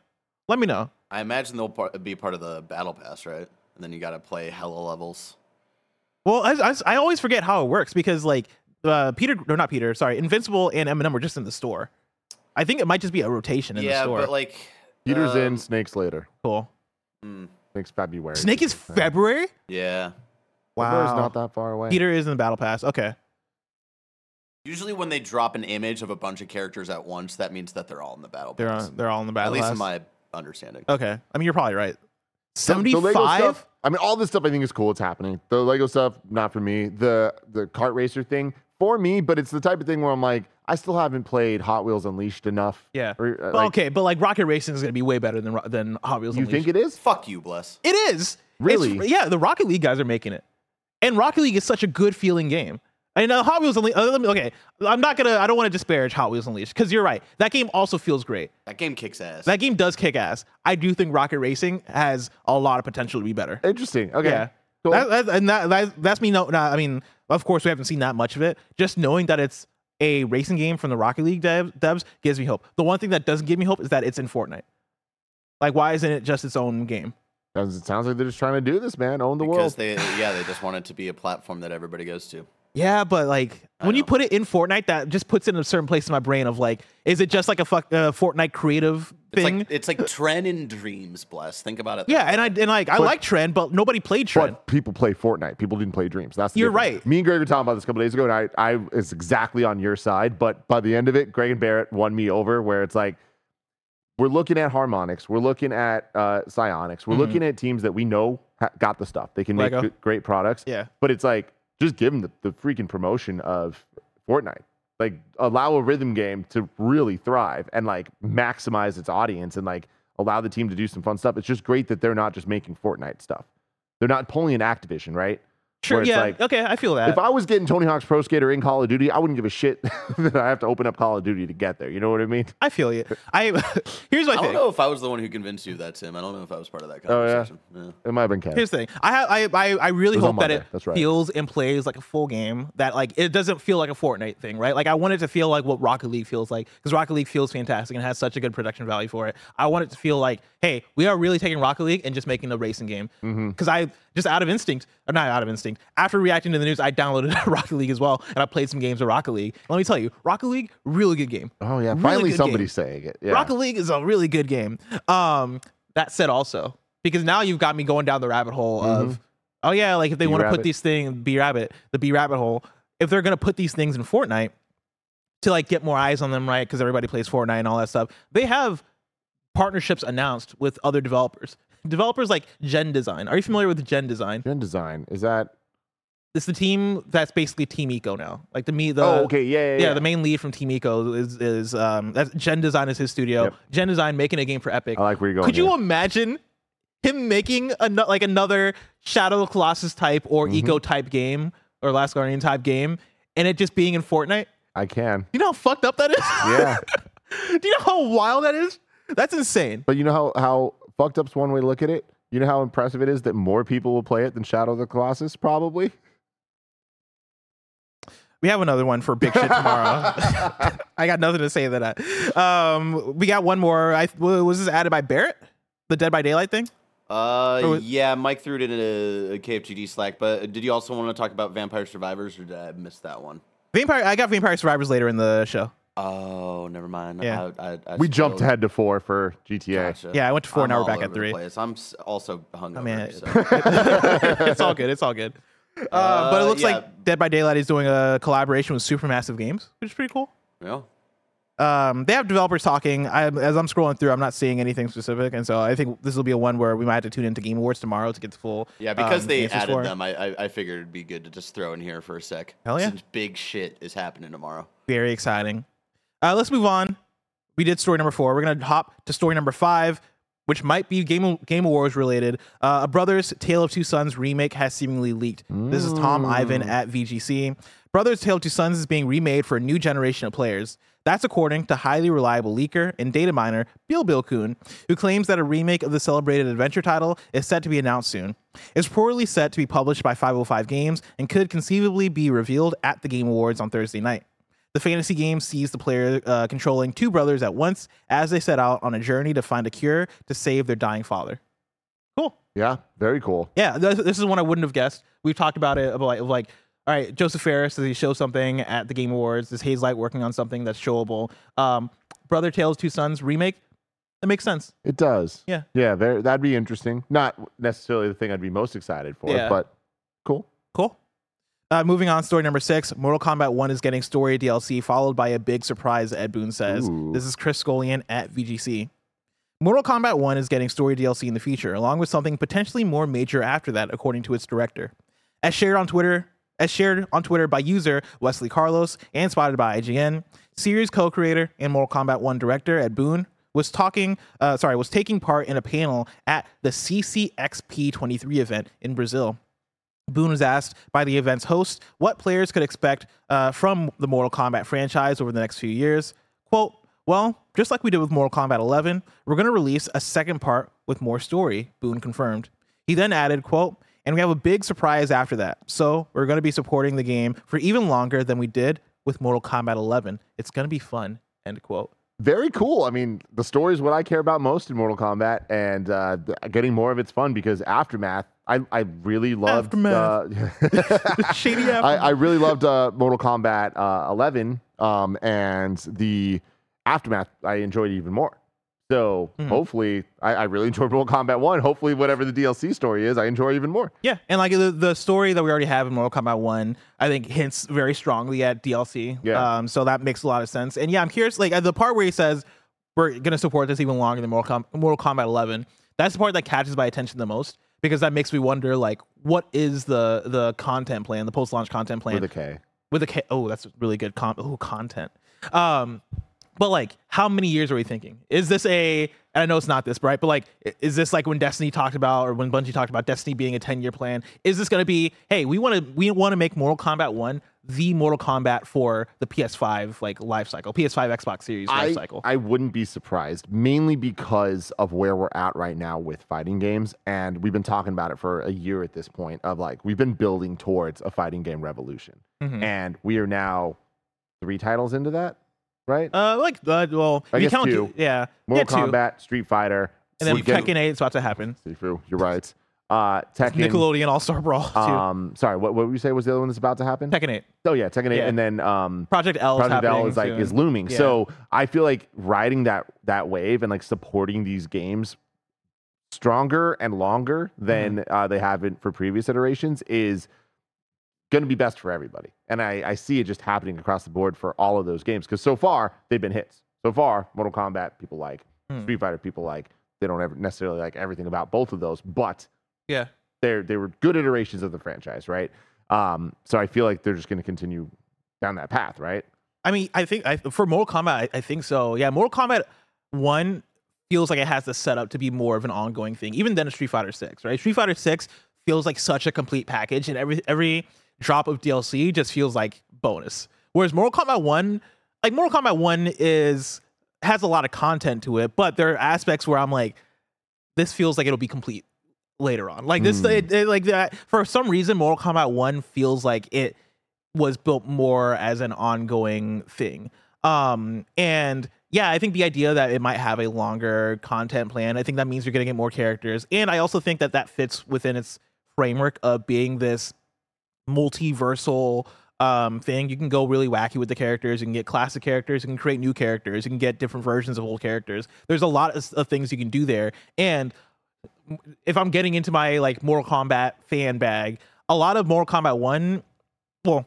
Let me know. I imagine they'll part, be part of the battle pass, right? And then you got to play hella levels. Well, I, I, I always forget how it works because like uh, Peter or not Peter, sorry, Invincible and Eminem were just in the store. I think it might just be a rotation in yeah, the store. Yeah, but like Peter's in, Um, Snake's later. Cool. Hmm. Snake's February. Snake is February. Yeah. February's not that far away. Peter is in the battle pass. Okay. Usually, when they drop an image of a bunch of characters at once, that means that they're all in the battle. They're pass. on, they're all in the battle At least pass. in my understanding. okay. I mean, you're probably right. The- the Lego 75. I mean, all this stuff I think is cool. It's happening. The Lego stuff, not for me. The the kart racer thing, for me, but it's the type of thing where I'm like, I still haven't played Hot Wheels Unleashed enough. Yeah. Or, uh, Well, like, okay, but like Rocket Racing is going to be way better than Ro- than Hot Wheels. You Unleashed. think it is? Fuck you, bless. It is. Really? It's- yeah, the Rocket League guys are making it, and Rocket League is such a good feeling game. I know Hot Wheels Unleashed. Uh, okay, I'm not gonna. I don't want to disparage Hot Wheels Unleashed because you're right. That game also feels great. That game kicks ass. That game does kick ass. I do think Rocket Racing has a lot of potential to be better. Interesting. Okay. Yeah. Cool. That, that, and that, that, that's me. No, no, I mean, of course, we haven't seen that much of it. Just knowing that it's a racing game from the Rocket League dev, devs gives me hope. The one thing that doesn't give me hope is that it's in Fortnite. Like, why isn't it just its own game? Sounds- It sounds like they're just trying to do this, man. Own the because world. they, yeah, they just want it to be a platform that everybody goes to. Yeah, but like I when you put it in Fortnite, that just puts it in a certain place in my brain of like, is it just like a fuck, uh, Fortnite creative It's thing? like it's like Tren in Dreams, bless. Think about it. yeah, way. and I and like I like Trend, but nobody played Trend. But people play Fortnite. People didn't play Dreams. That's the You're difference. right. Me and Greg were talking about this a couple days ago, and I, I is exactly on your side. But by the end of it, Greg and Barrett won me over. Where it's like we're looking at Harmonix. we're looking at uh, Psyonix, we're Mhm. looking at teams that we know ha- got the stuff. They can make Lego. good, great products. Yeah. But it's like just give them the, the freaking promotion of Fortnite. Like allow a rhythm game to really thrive and like maximize its audience and like allow the team to do some fun stuff. It's just great that they're not just making Fortnite stuff. They're not pulling an Activision, right? Sure, Where it's yeah, like, okay, I feel that. If I was getting Tony Hawk's Pro Skater in Call of Duty, I wouldn't give a shit that I have to open up Call of Duty to get there. You know what I mean? I feel you. I here's my I thing. I don't know if I was the one who convinced you of that, Tim. I don't know if I was part of that conversation. Oh, yeah? conversation. yeah. It might have been Kev. Here's the thing. I have, I, I, I really It was on hope that it That's right. feels and plays like a full game. That like it doesn't feel like a Fortnite thing, right? Like I want it to feel like what Rocket League feels like because Rocket League feels fantastic and has such a good production value for it. I want it to feel like, hey, we are really taking Rocket League and just making a racing game. Mm-hmm. Because I just out of instinct, or not out of instinct, after reacting to the news, I downloaded Rocket League as well and I played some games of Rocket League. Let me tell you, Rocket League, really good game. Oh yeah, Really finally somebody's game. saying it. Yeah. Rocket League is a really good game. Um, that said, also because now you've got me going down the rabbit hole of, oh yeah, like if they want to put these things, B Rabbit, the B Rabbit hole, if they're gonna put these things in Fortnite to like get more eyes on them, right? Because everybody plays Fortnite and all that stuff. They have partnerships announced with other developers. Developers like Gen Design. Are you familiar with Gen Design? Gen Design is that? It's the team that's basically Team Ico now. Like the me the oh, okay, yeah, yeah, yeah, yeah. the main lead from Team Ico is is um that's Gen Design is his studio. Yep. Gen Design making a game for Epic. I like where you're going. Could you imagine him making a like another Shadow of the Colossus type or Mm-hmm. Ico type game or Last Guardian type game, and it just being in Fortnite? I can. You know how fucked up that is? Yeah, Do you know how wild that is? That's insane. but you know how how fucked up's one way to look at it. You know how impressive it is that more people will play it than Shadow of the Colossus, probably. We have another one for big shit tomorrow. I got nothing to say to that. Um, we got one more. I was this added by Barrett, the Dead by Daylight thing. Uh, was- yeah, Mike threw it in a, a KFGD Slack. But did you also want to talk about Vampire Survivors, or did I miss that one? Vampire. I got Vampire Survivors later in the show. Oh, never mind. Yeah. I, I, I we jumped ahead to four for GTA. Gotcha. Yeah, I went to four, I'm now we're back at three. place. I'm also hungover. I mean, so. it's all good. It's all good. Uh, but it Uh, looks yeah. like Dead by Daylight is doing a collaboration with Supermassive Games, which is pretty cool. yeah. Um, they have developers talking. I, as I'm scrolling through, I'm not seeing anything specific, and so I think this will be a one where we might have to tune into Game Awards tomorrow to get the full. Yeah, because um, they added for them, I, I I figured it'd be good to just throw in here for a sec. Hell yeah. Since big shit is happening tomorrow. Very exciting. Uh, let's move on. We did story number four. We're gonna hop to story number five, which might be Game Game Awards related. Uh, a Brothers Tale of Two Sons remake has seemingly leaked. This is Tom Ivan at VGC. Brothers Tale of Two Sons is being remade for a new generation of players. That's according to highly reliable leaker and data miner billbil-kun, who claims that a remake of the celebrated adventure title is set to be announced soon. It's reportedly set to be published by 505 Games and could conceivably be revealed at the Game Awards on Thursday night. The fantasy game sees the player uh, controlling two brothers at once as they set out on a journey to find a cure to save their dying father. Cool. Yeah, very cool. Yeah, this, this is one I wouldn't have guessed. We've talked about it about like, of like, all right, Josef Fares does he show something at the Game Awards? Is Hazelight working on something that's showable? Um, Brother Tales Two Sons remake. That makes sense. It does. Yeah. Yeah, that'd be interesting. Not necessarily the thing I'd be most excited for, Yeah. but cool. Cool. Uh, moving on, story number six. Mortal Kombat 1 is getting story DLC, followed by a big surprise, Ed Boon says. Ooh. This is Chris Scullion at VGC. Mortal Kombat 1 is getting story DLC in the future, along with something potentially more major after that, according to its director. As shared on Twitter, as shared on Twitter by user Wesley Carlos and spotted by IGN, series co-creator and Mortal Kombat 1 director Ed Boon was talking, uh, sorry, was taking part in a panel at the CCXP 23 event in Brazil. Boon was asked by the event's host what players could expect uh, from the Mortal Kombat franchise over the next few years. Quote, well, just like we did with Mortal Kombat 11, we're going to release a second part with more story, Boon confirmed. He then added, quote, and we have a big surprise after that. So we're going to be supporting the game for even longer than we did with Mortal Kombat 11. It's going to be fun, end quote. Very cool. I mean, the story is what I care about most in Mortal Kombat, and uh, getting more of it's fun because Aftermath, I, I really loved. Aftermath. Uh, Shady I, Aftermath. I really loved uh, Mortal Kombat uh, 11, um, and the Aftermath I enjoyed even more. So Mhm. hopefully, I, I really enjoyed Mortal Kombat 1. Hopefully, whatever the DLC story is, I enjoy even more. Yeah, and like the, the story that we already have in Mortal Kombat One, I think hints very strongly at DLC. Yeah. Um, so that makes a lot of sense. And yeah, I'm curious. Like the part where he says we're gonna support this even longer than Mortal, Com- Mortal Kombat 11, that's the part that catches my attention the most because that makes me wonder like what is the the content plan, the post launch content plan With a K. with a K. Oh, that's really good con- oh, content. Um, but like, how many years are we thinking? Is this a? And I know it's not this, right? But like, is this like when Destiny talked about, or when Bungie talked about Destiny being a ten year plan? Is this going to be? Hey, we want to we want to make Mortal Kombat One the Mortal Kombat for the PS5 like life cycle, PS5 Xbox Series life I, cycle. I wouldn't be surprised, mainly because of where we're at right now with fighting games. And we've been talking about it for a year at this point of like, we've been building towards a fighting game revolution. Mhm. And we are now three titles into that, right? Uh, like, uh, well, I if you guess count, two. yeah, Mortal yeah, two. Kombat, Street Fighter. and then we Tekken 8 is about to happen. Sifu, you're right. Uh, Tekken. Nickelodeon All Star Brawl too. Um, sorry, what, what would you say was the other one that's about to happen? Tekken 8. Oh yeah, Tekken 8, Yeah. and then um, Project L is Project L is like soon. is looming. Yeah. So I feel like riding that that wave and like supporting these games stronger and longer than Mm-hmm. uh, they have been for previous iterations is going to be best for everybody. And I, I see it just happening across the board for all of those games because so far they've been hits. So far, Mortal Kombat people like, Hmm. Street Fighter people like. They don't ever necessarily like everything about both of those, but Yeah. they're they were good iterations of the franchise, right? Um, so I feel like they're just going to continue down that path, right? I mean, I think I, for Mortal Kombat, I, I think so. Yeah, Mortal Kombat One feels like it has the setup to be more of an ongoing thing, even than a Street Fighter Six. Right? Street Fighter Six feels like such a complete package, and every every drop of DLC just feels like bonus. Whereas Mortal Kombat One, like Mortal Kombat One, is has a lot of content to it, but there are aspects where I'm like, this feels like it'll be complete later on. Like this, Hmm. it, it- like that. For some reason, Mortal Kombat One feels like it was built more as an ongoing thing. Um, and yeah, I think the idea that it might have a longer content plan, I think that means you're going to get more characters. And I also think that that fits within its framework of being this multiversal um thing. You can go really wacky with the characters. You can get classic characters. You can create new characters. You can get different versions of old characters. There's a lot of, of things you can do there. And if i'm getting into my like mortal kombat fan bag a lot of mortal kombat 1 well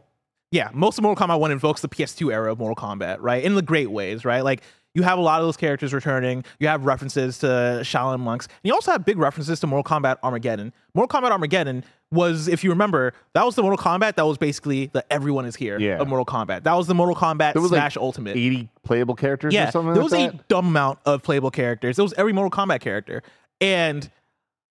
yeah most of mortal kombat 1 invokes the ps2 era of mortal kombat right? In the great ways right? Like you have a lot of those characters returning. You have references to Shaolin monks. And you also have big references to Mortal Kombat Armageddon. Mortal Kombat Armageddon was, if you remember, that was the Mortal Kombat that was basically the everyone is here Yeah. of Mortal Kombat. That was the Mortal Kombat There was like Smash Ultimate. 80 playable characters yeah, or something there like was that. a dumb amount of playable characters. It was every Mortal Kombat character. And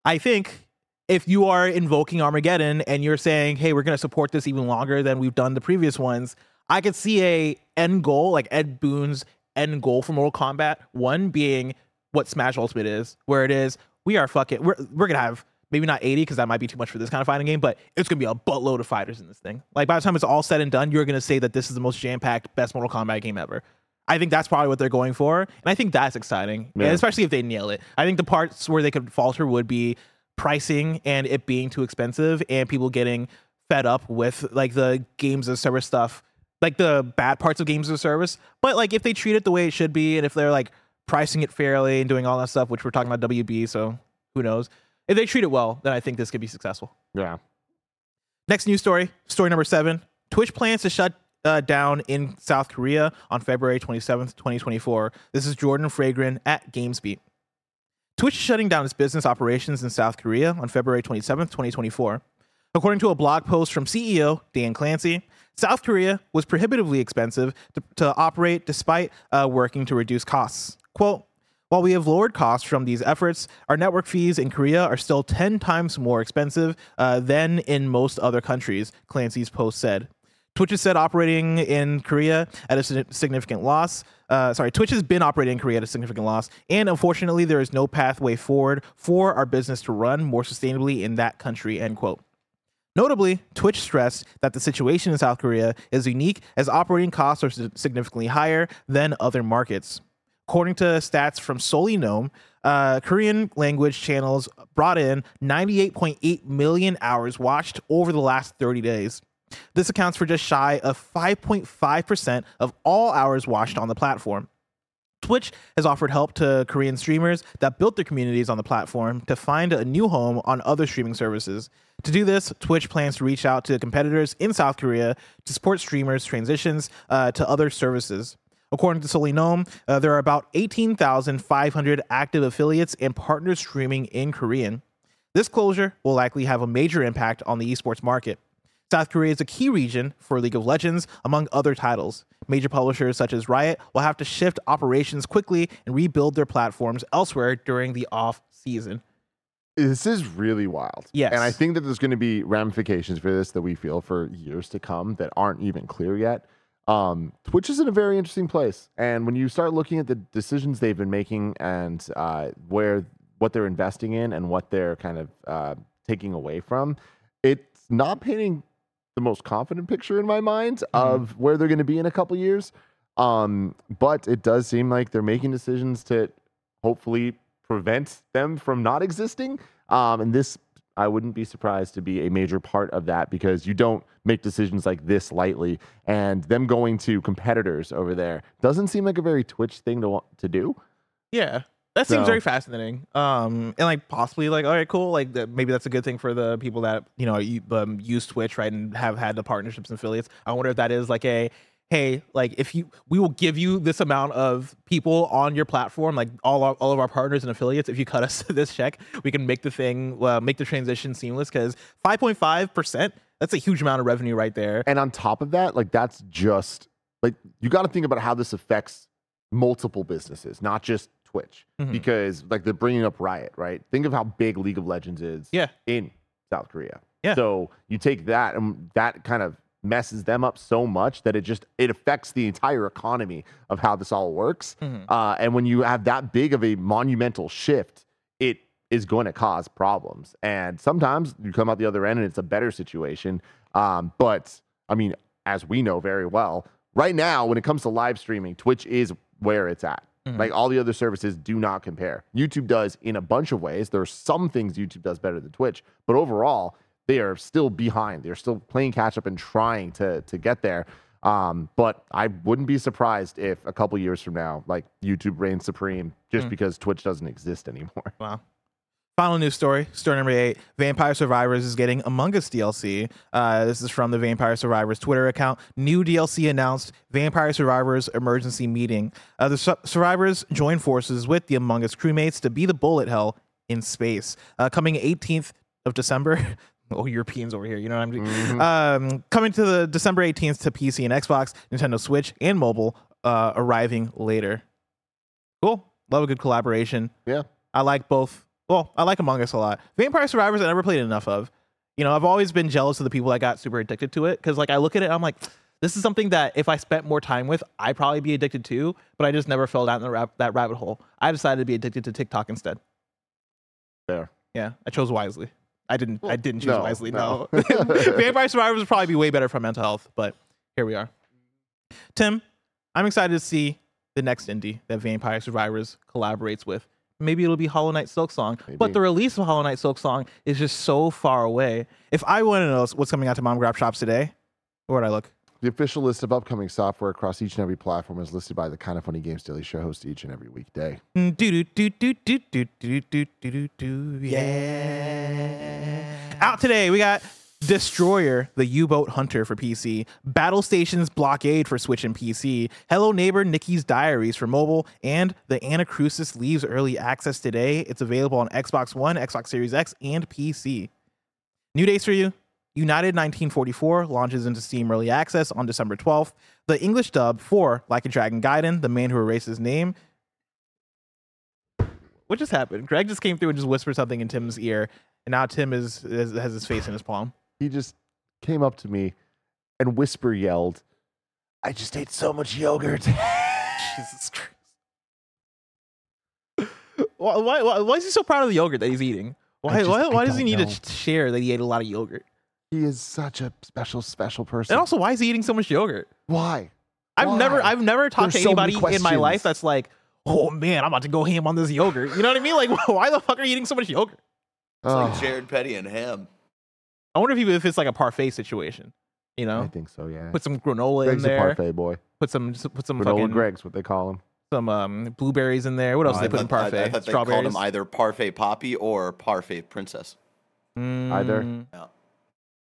I think if you are invoking Armageddon and you're saying, "Hey, we're going to support this even longer than we've done the previous ones," I could see a end goal like Ed Boon's end goal for Mortal Kombat one being what Smash Ultimate is, where it is we are fucking we're we're gonna have maybe not 80 because that might be too much for this kind of fighting game, but it's gonna be a buttload of fighters in this thing. Like by the time it's all said and done, you're gonna say that this is the most jam-packed, best Mortal Kombat game ever. I think that's probably what they're going for, and I think that's exciting, Yeah. and especially if they nail it. I think the parts where they could falter would be pricing and it being too expensive, and people getting fed up with like the games as service stuff, like the bad parts of games as a service. But like if they treat it the way it should be, and if they're like pricing it fairly and doing all that stuff, which we're talking about WB. So who knows? If they treat it well, then I think this could be successful. Yeah. Next news story, story number seven. Twitch plans to shut uh, down in South Korea on February 27th, 2024. This is Jordan Fragen at GamesBeat. Twitch is shutting down its business operations in South Korea on February 27th, 2024. According to a blog post from CEO Dan Clancy, South Korea was prohibitively expensive to, to operate despite uh, working to reduce costs. Quote, while we have lowered costs from these efforts, our network fees in Korea are still 10 times more expensive uh, than in most other countries, Clancy's post said. Twitch is said operating in Korea at a significant loss. Uh, sorry, Twitch has been operating in Korea at a significant loss, and unfortunately, there is no pathway forward for our business to run more sustainably in that country. End quote. Notably, Twitch stressed that the situation in South Korea is unique as operating costs are significantly higher than other markets. According to stats from SullyGnome, uh, Korean language channels brought in 98.8 million hours watched over the last 30 days. This accounts for just shy of 5.5% of all hours watched on the platform. Twitch has offered help to Korean streamers that built their communities on the platform to find a new home on other streaming services. To do this, Twitch plans to reach out to competitors in South Korea to support streamers' transitions uh, to other services. According to SullyGnome, uh, there are about 18,500 active affiliates and partners streaming in Korean. This closure will likely have a major impact on the esports market. South Korea is a key region for League of Legends, among other titles. Major publishers such as Riot will have to shift operations quickly and rebuild their platforms elsewhere during the off season. This is really wild. Yes. And I think that there's going to be ramifications for this that we feel for years to come that aren't even clear yet. Um, Twitch is in a very interesting place. And when you start looking at the decisions they've been making and uh, where what they're investing in and what they're kind of uh, taking away from, it's not painting the most confident picture in my mind of where they're going to be in a couple years. Um, but it does seem like they're making decisions to hopefully prevent them from not existing. Um, and this, I wouldn't be surprised to be a major part of that because you don't make decisions like this lightly. And them going to competitors over there doesn't seem like a very Twitch thing to to do. Yeah. That seems So- very fascinating. Um, and like possibly like, all right, cool. Like that, maybe that's a good thing for the people that you know you, um, use Twitch, right, and have had the partnerships and affiliates. I wonder if that is like a, hey, like if you, we will give you this amount of people on your platform, like all our, all of our partners and affiliates. If you cut us this check, we can make the thing, uh, make the transition seamless. Because five point five percent, that's a huge amount of revenue right there. And on top of that, like that's just like you got to think about how this affects multiple businesses, not just Twitch. Mhm. Because like they're bringing up Riot, right? Think of how big League of Legends is Yeah. in South Korea. Yeah. So you take that and that kind of messes them up so much that it just it affects the entire economy of how this all works. Mhm. Uh, and when you have that big of a monumental shift, it is going to cause problems. And sometimes you come out the other end and it's a better situation. Um, but I mean, as we know very well, right now when it comes to live streaming, Twitch is where it's at. Mhm. Like all the other services do not compare. YouTube does in a bunch of ways. There are some things YouTube does better than Twitch, but overall, they are still behind. They're still playing catch up and trying to to get there. Um, but I wouldn't be surprised if a couple years from now, like YouTube reigns supreme just Mm. because Twitch doesn't exist anymore. Wow. Final news story, story number eight. Vampire Survivors is getting Among Us DLC. Uh, this is from the Vampire Survivors Twitter account. New DLC announced Vampire Survivors Emergency Meeting. Uh, the su- survivors join forces with the Among Us crewmates to be the bullet hell in space. Uh, coming 18th of December. Oh, Europeans over here, you know what I'm doing? Um, coming to the December 18th to PC and Xbox, Nintendo Switch, and mobile, uh, arriving later. Cool. Love a good collaboration. Yeah. I like both. Well, I like Among Us a lot. Vampire Survivors, I never played enough of. You know, I've always been jealous of the people that got super addicted to it because, like, I look at it, I'm like, this is something that if I spent more time with, I'd probably be addicted to. But I just never fell down the rab- that rabbit hole. I decided to be addicted to TikTok instead. There. Yeah, I chose wisely. I didn't. I didn't choose no, wisely. no. No, Vampire Survivors would probably be way better for mental health, but here we are. Tim, I'm excited to see the next indie that Vampire Survivors collaborates with. Maybe it'll be Hollow Knight Silksong, but the release of Hollow Knight Silksong is just so far away. If I want to know what's coming out to Mom Grab shops today, where would I look? The official list of upcoming software across each and every platform is listed by the Kinda Funny Games Daily Show host each and every weekday. Do do do do do do do do do do yeah. Out today, we got Destroyer, the U-boat hunter for PC, Battle Stations Blockade for Switch and PC, Hello Neighbor Nikki's Diaries for mobile, and the Anacrusis leaves early access today. It's available on Xbox One, Xbox Series X, and PC. New dates for you. United 1944 launches into Steam Early Access on December 12th. The English dub for Like a Dragon Gaiden, the man who erased his name. What just happened? Greg just came through and just whispered something in Tim's ear, and now Tim is, is has his face in his palm. He just came up to me and whisper yelled, I just ate so much yogurt. Jesus Christ. Why, why, why, why is he so proud of the yogurt that he's eating? Why, just- why, why does he need know. to share that he ate a lot of yogurt? he is such a special, special person. And also, why is he eating so much yogurt? why? I've never I've never talked There's to so anybody in my life that's like, oh man, I'm about to go ham on this yogurt. You know what I mean? Like, why the fuck are you eating so much yogurt? It's like Oh, Jared Petty and Ham. I wonder if, he, if it's like a parfait situation. You know, I think so, yeah. put some granola Greg's in a parfait boy. Put some just put some Granola fucking Greg's what they call him. some um, blueberries in there. What else Oh, do I they put in thought- I- parfait? I, thought they Strawberries. called him either Parfait Poppy or Parfait Princess. Either. Mm, Yeah. I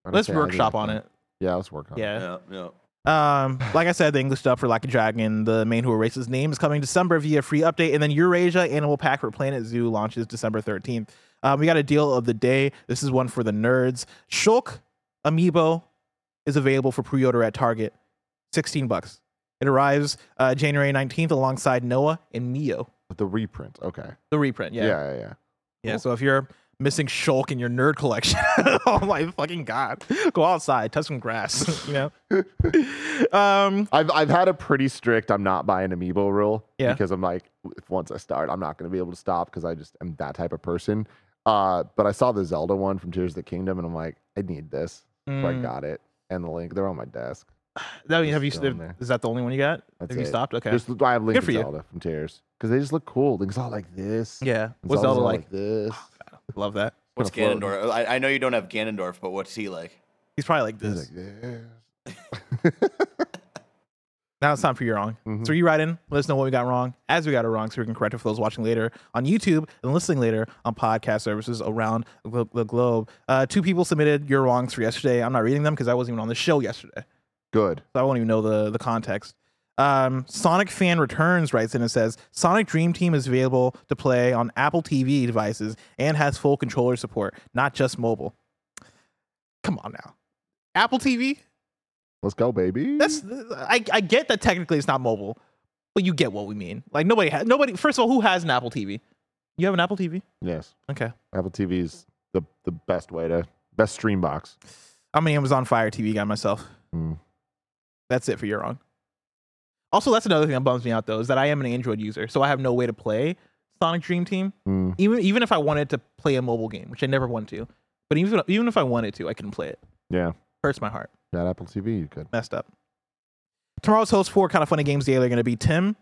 would Let's say either workshop of on them. it. Yeah, let's work on it. Yeah. Yeah, yeah. Um, like I said, the English dub for Like a Dragon, the main who erased his name, is coming December via free update, and then Eurasia Animal Pack for Planet Zoo launches December 13th. Um, we got a deal of the day. This is one for the nerds. Shulk Amiibo is available for pre-order at Target, 16 bucks. It arrives uh, January 19th alongside Noah and Mio, The reprint. Okay. the reprint. Yeah, Yeah, yeah, yeah. yeah. So if you're missing Shulk in your nerd collection, oh my fucking god, go outside, touch some grass. you know. um, I've I've had a pretty strict I'm not buying amiibo rule. Yeah. Because I'm like, once I start, I'm not gonna be able to stop because I just am that type of person. Uh, but I saw the Zelda one from Tears of the Kingdom and I'm like, I need this. So I mm, got it. And the link, they're on my desk. that, have you? still in there. Is that the only one you got? That's have you stopped? Okay. Just I have Link Good to for you. From Tears. Because they just look cool. Link's all like this. yeah. and What's Zelda's Zelda all like? this. Love that. What's Ganondorf? I, I know you don't have Ganondorf, but what's he like? He's probably like He's like this. Now it's time for your wrong. Mhm. So you write in, let us know what we got wrong, as we got it wrong, so we can correct it for those watching later on YouTube and listening later on podcast services around the, the globe. Uh, two people submitted your wrongs for yesterday. I'm not reading them because I wasn't even on the show yesterday, Good. so I won't even know the the context. Um, Sonic Fan Returns writes in and says Sonic Dream Team is available to play on Apple TV devices and has full controller support, not just mobile. Come on now, Apple TV. Let's go, baby. That's I, I get that technically it's not mobile, but you get what we mean. Like nobody has nobody. First of all, who has an Apple TV? You have an Apple TV? yes. Okay. Apple TV is the the best way to best stream box. I'm an Amazon Fire TV guy myself. Mm. That's it for your wrong. Also, that's another thing that bums me out though is that I am an Android user, so I have no way to play Sonic Dream Team. Mm. Even even if I wanted to play a mobile game, which I never want to, but even even if I wanted to, I couldn't play it. Yeah. Hurts my heart. That Apple TV, you could. messed up. Tomorrow's hosts for Kinda Funny Games Daily are going to be Tim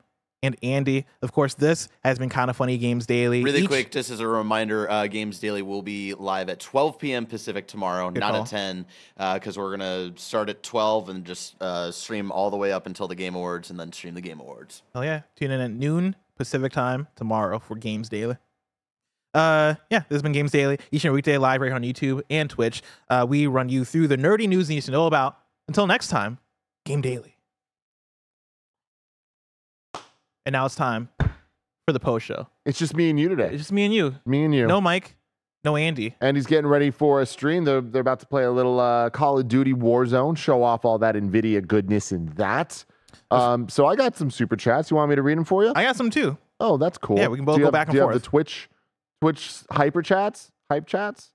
and Andy. Of course, this has been Kinda Funny Games Daily. Really Each- quick, just as a reminder, uh, Games Daily will be live at 12 p.m. Pacific tomorrow, Good not call. at 10, because we're gonna start at 12 and just uh, stream all the way up until the Game Awards, and then stream the Game Awards. Oh yeah, tune in at noon Pacific time tomorrow for Games Daily. Uh, yeah, this has been Games Daily each and every weekday live right here on YouTube and Twitch. Uh, we run you through the nerdy news you need to know about. Until next time, Game Daily. And now it's time for the post show. It's just me and you today. It's just me and you. me and you. No Mike, no Andy. And he's getting ready for a stream. They're, they're about to play a little uh, Call of Duty Warzone, show off all that NVIDIA goodness in that. Um, so I got some super chats. You want me to read them for you? I got some too. oh, that's cool. Yeah, we can both Do go have- back and do you have forth. the Twitch, Twitch hyper chats, hype chats?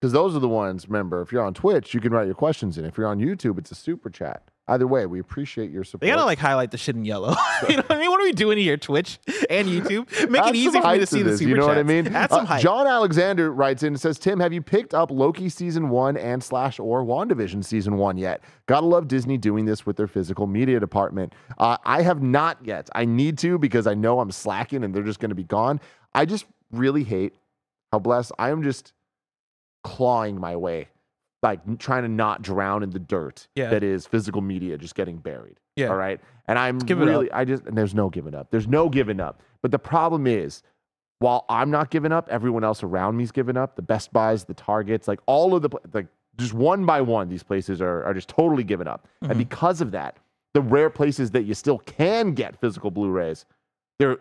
Because those are the ones, remember, if you're on Twitch, you can write your questions in. If you're on YouTube, it's a super chat. Either way, we appreciate your support. They gotta like highlight the shit in yellow. you know what I mean? What are we doing here? Twitch and YouTube? Make Add it easy for me to see the this, super You know what I mean? Add some Uh, hype. John Alexander writes in and says, Tim, have you picked up Loki season one and slash or WandaVision season one yet? Gotta love Disney doing this with their physical media department. Uh, I have not yet. I need to because I know I'm slacking and they're just gonna be gone. I just really hate how blessed I am just clawing my way like trying to not drown in the dirt Yeah. that is physical media just getting buried. Yeah. All right. And I'm really, I just, and there's no giving up. There's no giving up. But the problem is, while I'm not giving up, everyone else around me's giving up. The Best Buys, the Targets, like all of the, like just one by one, these places are, are just totally giving up. Mm-hmm. And because of that, the rare places that you still can get physical Blu-rays, they're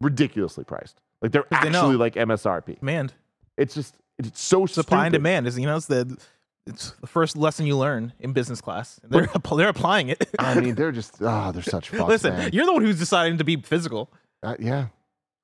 ridiculously priced. Like they're 'Cause they actually like MSRP. Demand, It's just, it's so supply and demand is you know it's the it's the first lesson you learn in business class. They're they're applying it. I mean, they're just, oh, they're such fucks, Listen, man. you're the one who's deciding to be physical. Uh, yeah,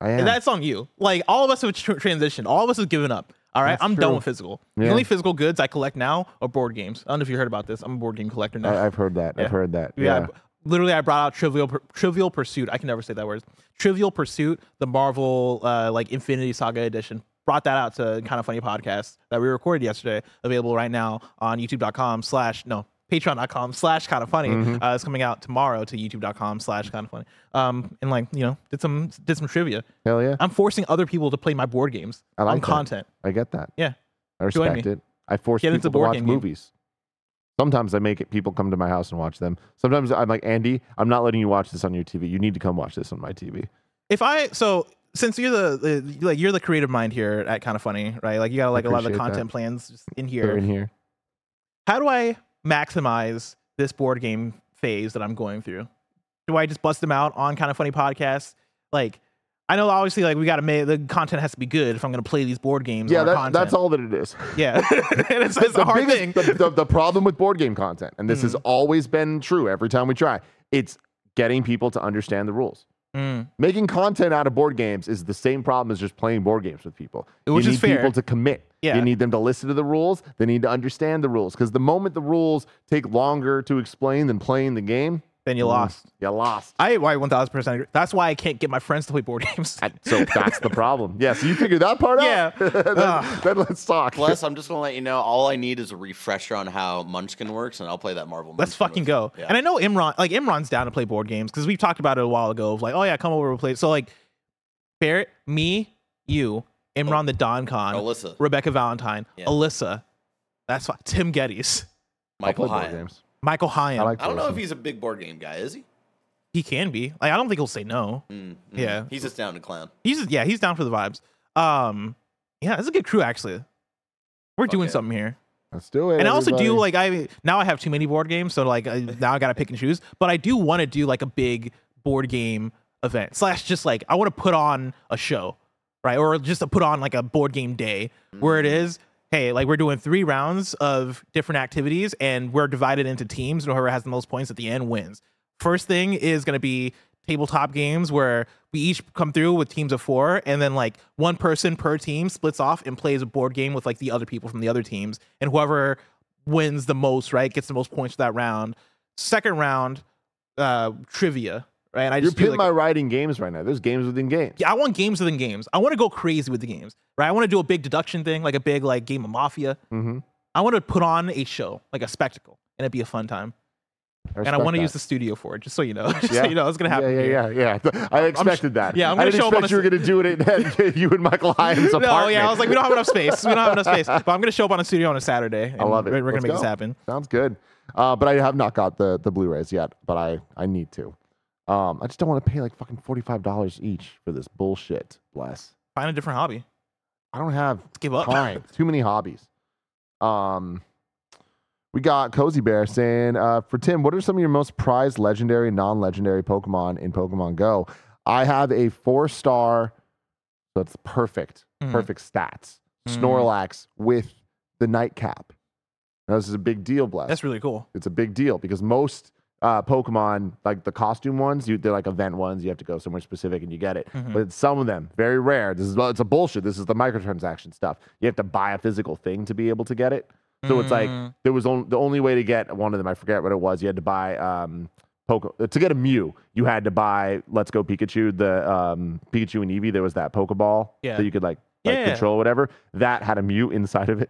I am. And that's on you. Like all of us have tr- transitioned. All of us have given up. All right, That's I'm done with physical. Yeah. The only physical goods I collect now are board games. I don't know if you heard about this. I'm a board game collector now. I, I've heard that. Yeah. I've heard that. yeah, Yeah. I- literally, I brought out Trivial Trivial Pursuit. I can never say that word. Trivial Pursuit, the Marvel uh, like Infinity Saga edition. Brought that out to kind of funny podcast that we recorded yesterday. Available right now on YouTube.com slash no Patreon.com slash kind of funny. Mm-hmm. Uh, it's coming out tomorrow to YouTube.com slash kind of funny. Um, and like you know, did some did some trivia. Hell yeah. I'm forcing other people to play my board games I like on that. content. I get that. Yeah. I respect it. I force Get people to watch game game. movies. Sometimes I make it people come to my house and watch them. Sometimes I'm like, Andy, I'm not letting you watch this on your TV. You need to come watch this on my TV. If I so since you're the, the like you're the creative mind here at kind of funny, right? Like you got like a lot of the appreciate that. content plans in They're here. in here. How do I maximize this board game phase that I'm going through? Do I just bust them out on kind of funny podcasts? Like I know obviously like we got to make the content has to be good if I'm going to play these board games. Yeah, that, that's all that it is. Yeah, and it's, it's a hard biggest- thing. The, the, the problem with board game content, and this has Mm. always been true every time we try, it's getting people to understand the rules. Mm. Making content out of board games is the same problem as just playing board games with people. Which you need people to commit. Yeah. You need them to listen to the rules. They need to understand the rules. Because the moment the rules take longer to explain than playing the game, Then you mm, lost. You lost. I I 1000 percent agree. That's why I can't get my friends to play board games. And so that's the problem. Yeah. So you figured that part Yeah. out. then, then let's talk. Plus, I'm just gonna let you know. All I need is a refresher on how Munchkin works, and I'll play that Marvel. Let's Munchkin fucking with you. go. Yeah. And I know Imran, like Imran's down to play board games because we've talked about it a while ago. Of like, oh yeah, come over and play. So like, Barrett, me, you, Imran the Don Con, Alyssa. Rebecca Valentine, Yeah. Alyssa. That's fine. Tim Gettys, I'll Michael play board Hyatt. games. Michael Hyatt. I like I don't know if he's a big board game guy. Is he? he can be. Like, I don't think he'll say no. Mm, mm. Yeah. He's just down to clown. He's just, yeah, he's down for the vibes. Um, yeah, it's a good crew actually. We're Fuck doing yeah. something here. Let's do it. and I also do like I now I have too many board games, so like I, now I gotta pick and choose. But I do want to do like a big board game event slash just like I want to put on a show, right? Or just to put on like a board game day where it is. Hey, like we're doing three rounds of different activities, and we're divided into teams. And whoever has the most points at the end wins. First thing is gonna be tabletop games where we each come through with teams of four and then like one person per team splits off and plays a board game with like the other people from the other teams and whoever wins the most right gets the most points for that round second round uh trivia right and i You're just do, like, my writing games right now. There's games within games. yeah i want games within games i want to go crazy with the games right i want to do a big deduction thing like a big like game of mafia Mm-hmm. i want to put on a show like a spectacle and it'd be a fun time and i want to use the studio for it just so you know just so you know it's gonna happen Yeah, yeah, yeah, yeah. I expected that. yeah, I'm gonna didn't show up expect a you were going to do it at you and Michael Hines' apartment. No, yeah, I was like, we don't have enough space. We don't have enough space. But I'm gonna show up on a studio on a Saturday. I love it. We're, we're Let's gonna make go. this happen. Sounds good. Uh, but I have not got the the Blu-rays yet. But I I need to. Um, I just don't want to pay like fucking forty five dollars each for this bullshit. Bless. Find a different hobby. I don't have Let's give up. time. Too many hobbies. Um, we got Cozy Bear saying, uh, for Tim, what are some of your most prized legendary, non-legendary Pokemon in Pokemon Go? I have a four-star, so it's perfect, Mhm. perfect stats. Mm. Snorlax with the nightcap. Now, this is a big deal, bless. That's really cool. it's a big deal because most uh, Pokemon, like the costume ones, you they're like event ones. You have to go somewhere specific and you get it. Mhm. But some of them, very rare. This is it's a bullshit. This is the microtransaction stuff. You have to buy a physical thing to be able to get it. So it's like Mm. there was on, the only way to get one of them. I forget what it was. You had to buy um, Poke to get a Mew. You had to buy Let's Go Pikachu, the um, Pikachu and Eevee. There was that Pokeball Yeah. that you could like, like Yeah. control whatever. That had a Mew inside of it.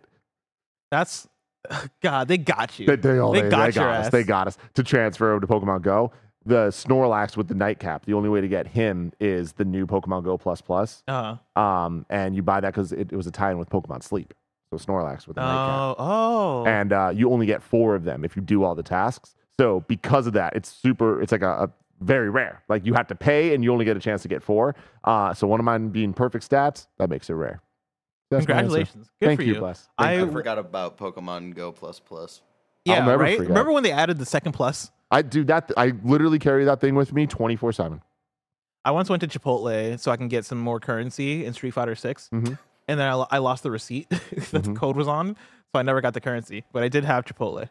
That's God. They got you. They, they, oh, They they, got they got us. ass. They got us to transfer over to Pokemon Go. The Snorlax with the nightcap. The only way to get him is the new Pokemon Go Plus Plus. Uh-huh. Um, and you buy that because it, it was a tie-in with Pokemon Sleep. so Snorlax with nightcap. Oh, oh. and uh, you only get four of them if you do all the tasks. So because of that, it's super. It's like a, a very rare. Like you have to pay, and you only get a chance to get four. Uh, so one of mine being perfect stats, that makes it rare. That's. Congratulations. Good Thank for you, you. Bless. I, I forgot about Pokemon Go Plus Plus. yeah, never right. forget. Remember when they added the second plus? I do that. I literally carry that thing with me twenty four seven. I once went to Chipotle so I can get some more currency in Street Fighter 6 Mhm. and then I, lo- I lost the receipt that the Mhm. code was on, so I never got the currency. But I did have Chipotle.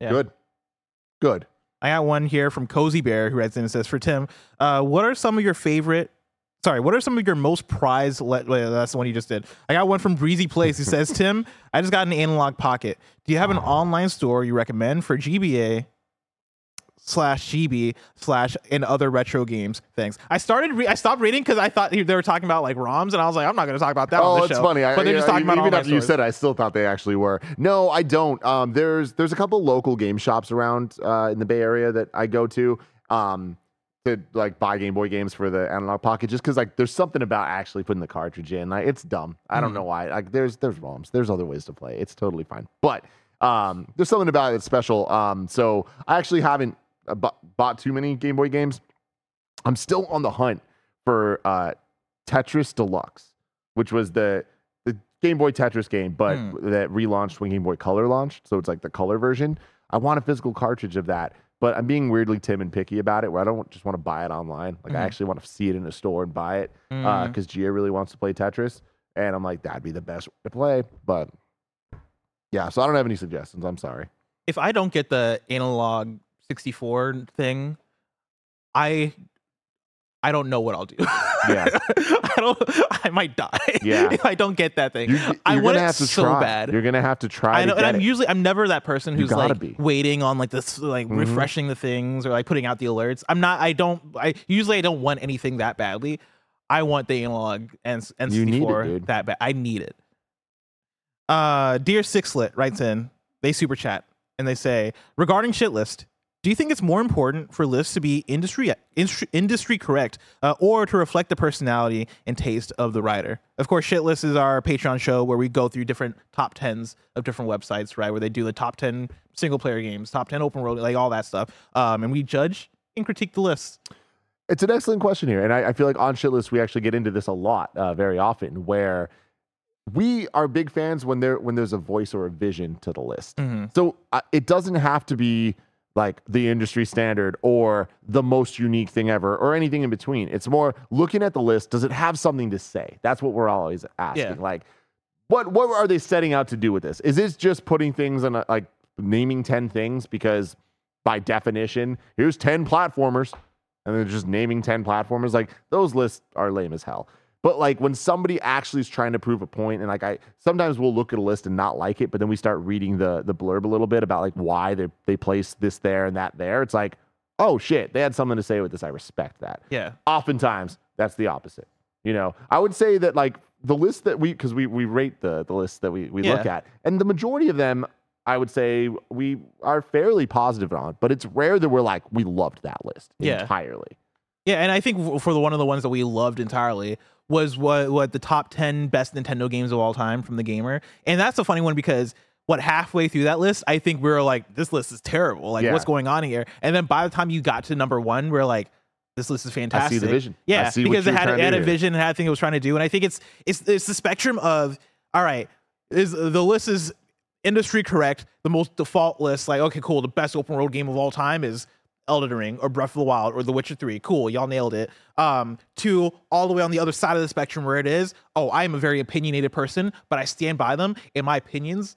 Yeah. Good. Good. I got one here from Cozy Bear who writes in and says, "For Tim, uh, what are some of your favorite? Sorry, what are some of your most prized? Le- wait, that's the one you just did. I got one from Breezy Place He says, Tim, I just got an analog pocket. Do you have an online store you recommend for GBA slash GB slash and other retro games? Thanks. I started. Re- I stopped reading because I thought they were talking about like ROMs, and I was like, I'm not going to talk about that. on Oh, this it's show. funny. I, but they're just talking about even after you said it, I still thought they actually were. No, I don't. Um, there's there's a couple local game shops around uh, in the Bay Area that I go to. Um, to like buy Game Boy games for the analog pocket, just because like there's something about actually putting the cartridge in. Like it's dumb. I don't Mhm. know why. Like there's there's ROMs. There's other ways to play. It's totally fine. But um, there's something about it that's special. Um, so I actually haven't uh, bu- bought too many Game Boy games. I'm still on the hunt for uh, Tetris Deluxe, which was the the Game Boy Tetris game, but Hmm. that relaunched when Game Boy Color launched. So it's like the color version. I want a physical cartridge of that, but I'm being weirdly tim and picky about it. Where I don't just want to buy it online. Like I Mhm. actually want to see it in a store and buy it Mm. because Gia really wants to play Tetris, and I'm like that'd be the best way to play. But yeah, so I don't have any suggestions. I'm sorry. if I don't get the analog 64 thing, I I don't know what I'll do. Yeah. I don't. I might die. Yeah. if I don't get that thing. You, I you're want gonna it have to so try. bad. You're gonna have to try. I know, and I'm it. usually I'm never that person who's like be. waiting on like this like Mhm. refreshing the things or like putting out the alerts. I'm not. I don't. I usually I don't want anything that badly. I want the analog and and You need it, 64 dude. that bad. I need it. Uh, dear Sixlet writes in. They super chat and they say regarding shit list. Do you think it's more important for lists to be industry industry, industry correct, uh, or to reflect the personality and taste of the writer? Of course, shit list is our Patreon show where we go through different top tens of different websites, right? Where they do the top ten single player games, top ten open world, like all that stuff, um, and we judge and critique the lists. It's an excellent question here, and I, I feel like on shitlist we actually get into this a lot, uh, very often, where we are big fans when there when there's a voice or a vision to the list. Mhm. So uh, it doesn't have to be like the industry standard or the most unique thing ever or anything in between. It's more looking at the list. Does it have something to say? That's what we're always asking. Yeah. Like, what what are they setting out to do with this? Is this just putting things on a, like naming ten things because by definition, here's ten platformers, and they're just naming ten platformers? Like those lists are lame as hell. But like when somebody actually is trying to prove a point, and like I sometimes we'll look at a list and not like it, but then we start reading the the blurb a little bit about like why they they place this there and that there. It's like, oh shit, they had something to say with this. I respect that. Yeah, Oftentimes that's the opposite. You know, I would say that like the list that we because we we rate the the lists that we we look at, and the majority of them. I would say we are fairly positive on, but it's rare that we're like we loved that list Yeah. entirely. Yeah, and I think for the one of the ones that we loved entirely was what what the top ten best Nintendo games of all time from the gamer, and that's a funny one because what halfway through that list, I think we were like, this list is terrible. Like, Yeah. what's going on here? And then by the time you got to number one, we're like. This list is fantastic. vision. I Yeah, see what because it had, it had a vision and had a thing it was trying to do. And I think it's it's it's the spectrum of all right, is the list is industry correct. The most default list, like okay, cool. The best open world game of all time is Elden Ring or Breath of the Wild or The Witcher 3. Cool, y'all nailed it. Um, to all the way on the other side of the spectrum where it is, oh, I am a very opinionated person, but I stand by them, and my opinions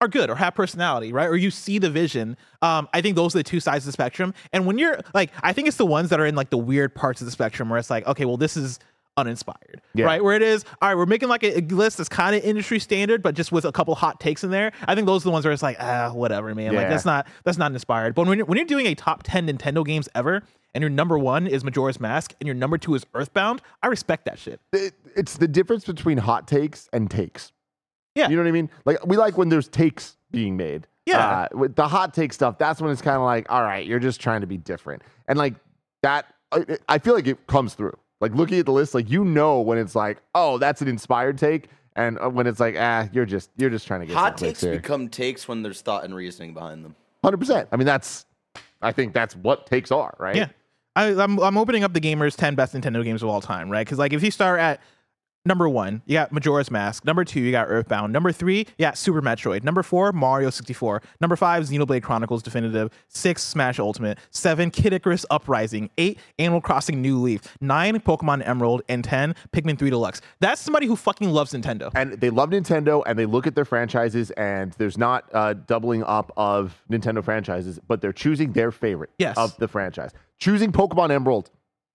are good or have personality, right? Or you see the vision. Um, I think those are the two sides of the spectrum. And when you're like, I think it's the ones that are in like the weird parts of the spectrum where it's like, okay, well, this is uninspired, Yeah. right? Where it is, all right, we're making like a, a list that's kind of industry standard, but just with a couple hot takes in there. I think those are the ones where it's like, ah, whatever, man. Like that's not that's not inspired. But when you're, when you're doing a top ten Nintendo games ever, and your number one is Majora's Mask, and your number two is Earthbound, I respect that shit. it, it's the difference between hot takes and takes. Yeah. You know what I mean? Like we like when there's takes being made. Yeah. Uh, with the hot take stuff, that's when it's kind of like, all right, you're just trying to be different. And like that, I, I feel like it comes through. Like looking at the list, like you know when it's like, oh, that's an inspired take, And uh, when it's like, ah, you're just you're just trying to get Hot takes here. become takes when there's thought and reasoning behind them. Hundred percent. I mean, that's I think that's what takes are right. Yeah. I, I'm I'm opening up the gamers 10 best Nintendo games of all time, right? Because like if you start at number one, you got Majora's Mask. Number two, you got Earthbound. Number three, you got Super Metroid. Number four, Mario 64. Number five, Xenoblade Chronicles Definitive. Six, Smash Ultimate. Seven, Kid Icarus Uprising. Eight, Animal Crossing New Leaf. Nine, Pokemon Emerald. And ten, Pikmin 3 Deluxe. That's somebody who fucking loves Nintendo. and they love Nintendo and they look at their franchises and there's not uh, doubling up of Nintendo franchises, but they're choosing their favorite Yes. of the franchise. Choosing Pokemon Emerald,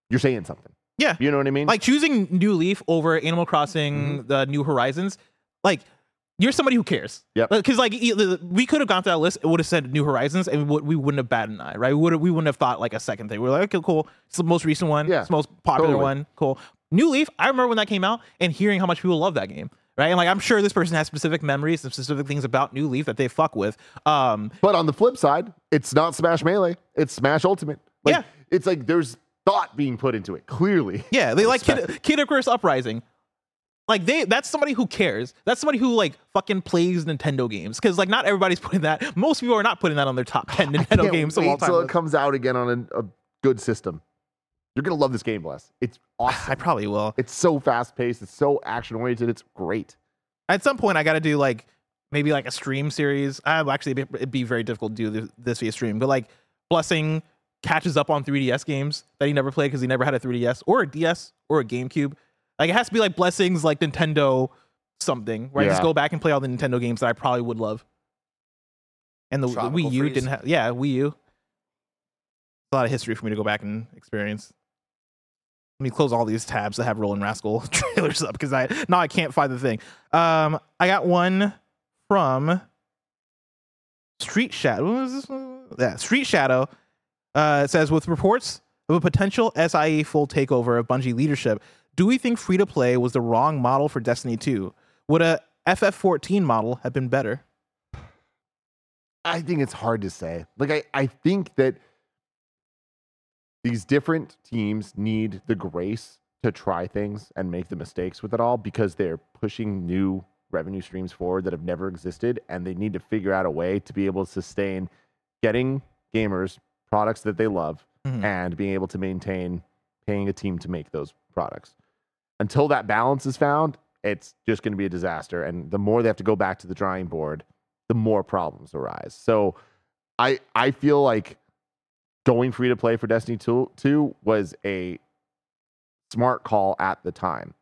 you're saying something. Yeah. You know what I mean? Like choosing New Leaf over Animal Crossing, Mm-hmm. the New Horizons, like you're somebody who cares. Yeah. Because like we could have gone through that list, it would have said New Horizons, and we wouldn't have batted an eye, right? We would we wouldn't have thought like a second thing. We are like, okay, cool. It's the most recent one. Yeah, It's the most popular totally. one. Cool. New Leaf. I remember when that came out and hearing how much people love that game. Right. And like I'm sure this person has specific memories and specific things about New Leaf that they fuck with. Um, but on the flip side, it's not Smash Melee, it's Smash Ultimate. Like, Yeah. It's like there's thought being put into it, clearly. Yeah, they like Kid, Kid Icarus Uprising. Like they, that's somebody who cares. That's somebody who like fucking plays Nintendo games. Because like not everybody's putting that. Most people are not putting that on their top ten Nintendo games of all time. till it comes out again on a, a good system. You're gonna love this game, Bless. It's awesome. I probably will. It's so fast paced. It's so action oriented. It's great. At some point, I got to do like maybe like a stream series. I actually it'd be- very difficult to do this, this via stream. But like Blessing catches up on 3DS games that he never played because he never had a 3DS or a DS or a GameCube. Like it has to be like Blessings like Nintendo something where I just go back and play all the Nintendo games that I probably would love. And the, the Wii U Freeze. didn't have yeah Wii U. A lot of history for me to go back and experience. Let me close all these tabs that have Rollin' Rascal trailers up because I now I can't find the thing. Um, I got one from Street Shadow. What is this? one? Yeah, Street Shadow. Uh, it says with reports of a potential SIE full takeover of Bungie leadership, do we think free to play was the wrong model for Destiny 2? Would a FF14 model have been better? I think it's hard to say. Like I, I think that these different teams need the grace to try things and make the mistakes with it all because they're pushing new revenue streams forward that have never existed and they need to figure out a way to be able to sustain getting gamers products that they love Mhm. and being able to maintain paying a team to make those products. Until that balance is found, it's just going to be a disaster and the more they have to go back to the drawing board, the more problems arise. So I I feel like going free to play for Destiny 2, 2 was a smart call at the time.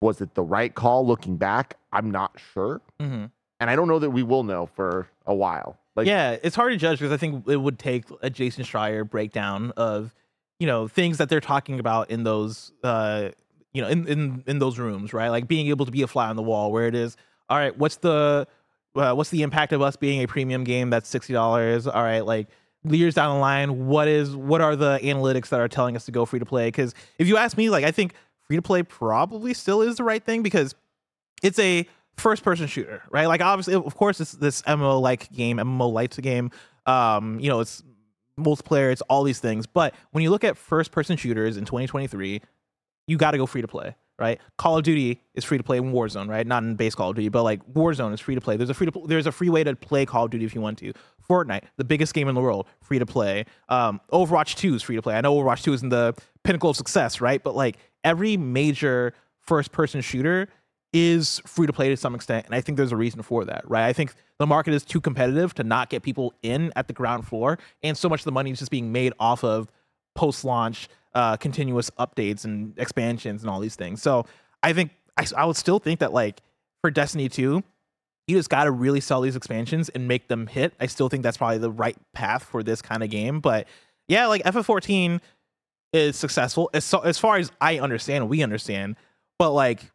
Was it the right call looking back? I'm not sure. Mm-hmm. And I don't know that we will know for a while. Like yeah, it's hard to judge because I think it would take a Jason Schreier breakdown of, you know, things that they're talking about in those, uh, you know, in, in in those rooms, right? Like being able to be a fly on the wall, where it is, all right, what's the, uh, what's the impact of us being a premium game that's sixty dollars? All right, like years down the line, what is, what are the analytics that are telling us to go free to play? Because if you ask me, like I think free to play probably still is the right thing because it's a first person shooter, right? Like obviously, of course, it's this MMO like game, MMO light game. Um, you know, it's multiplayer, it's all these things. But when you look at first person shooters in 2023, you got to go free to play, right? Call of Duty is free to play in Warzone, right? Not in base Call of Duty, but like Warzone is free to play. There's a free to there's a free way to play Call of Duty if you want to. Fortnite, the biggest game in the world, free to play. Um, Overwatch 2 is free to play. I know Overwatch 2 isn't the pinnacle of success, right? But like every major first person shooter is free to play to some extent, and I think there's a reason for that, right? I think the market is too competitive to not get people in at the ground floor, and so much of the money is just being made off of post-launch uh, continuous updates and expansions and all these things. So I think I, I would still think that like for Destiny 2, you just got to really sell these expansions and make them hit. I still think that's probably the right path for this kind of game. But yeah, like FF14 is successful as, so, as far as I understand, we understand. But like,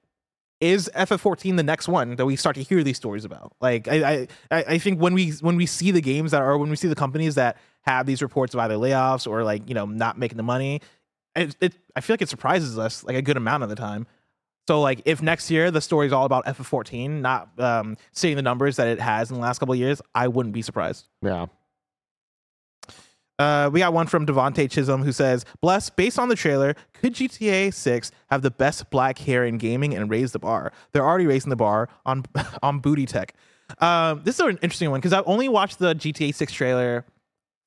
is FF14 the next one that we start to hear these stories about? Like, I, I, I think when we when we see the games that are when we see the companies that have these reports of either layoffs or like you know not making the money, it, it I feel like it surprises us like a good amount of the time. So like if next year the story is all about FF14 not um, seeing the numbers that it has in the last couple of years, I wouldn't be surprised. Yeah. Uh, we got one from Devonte Chisholm who says, "Bless, based on the trailer, could GTA 6 have the best black hair in gaming and raise the bar? They're already raising the bar on on booty tech." Um, this is an interesting one because I've only watched the GTA 6 trailer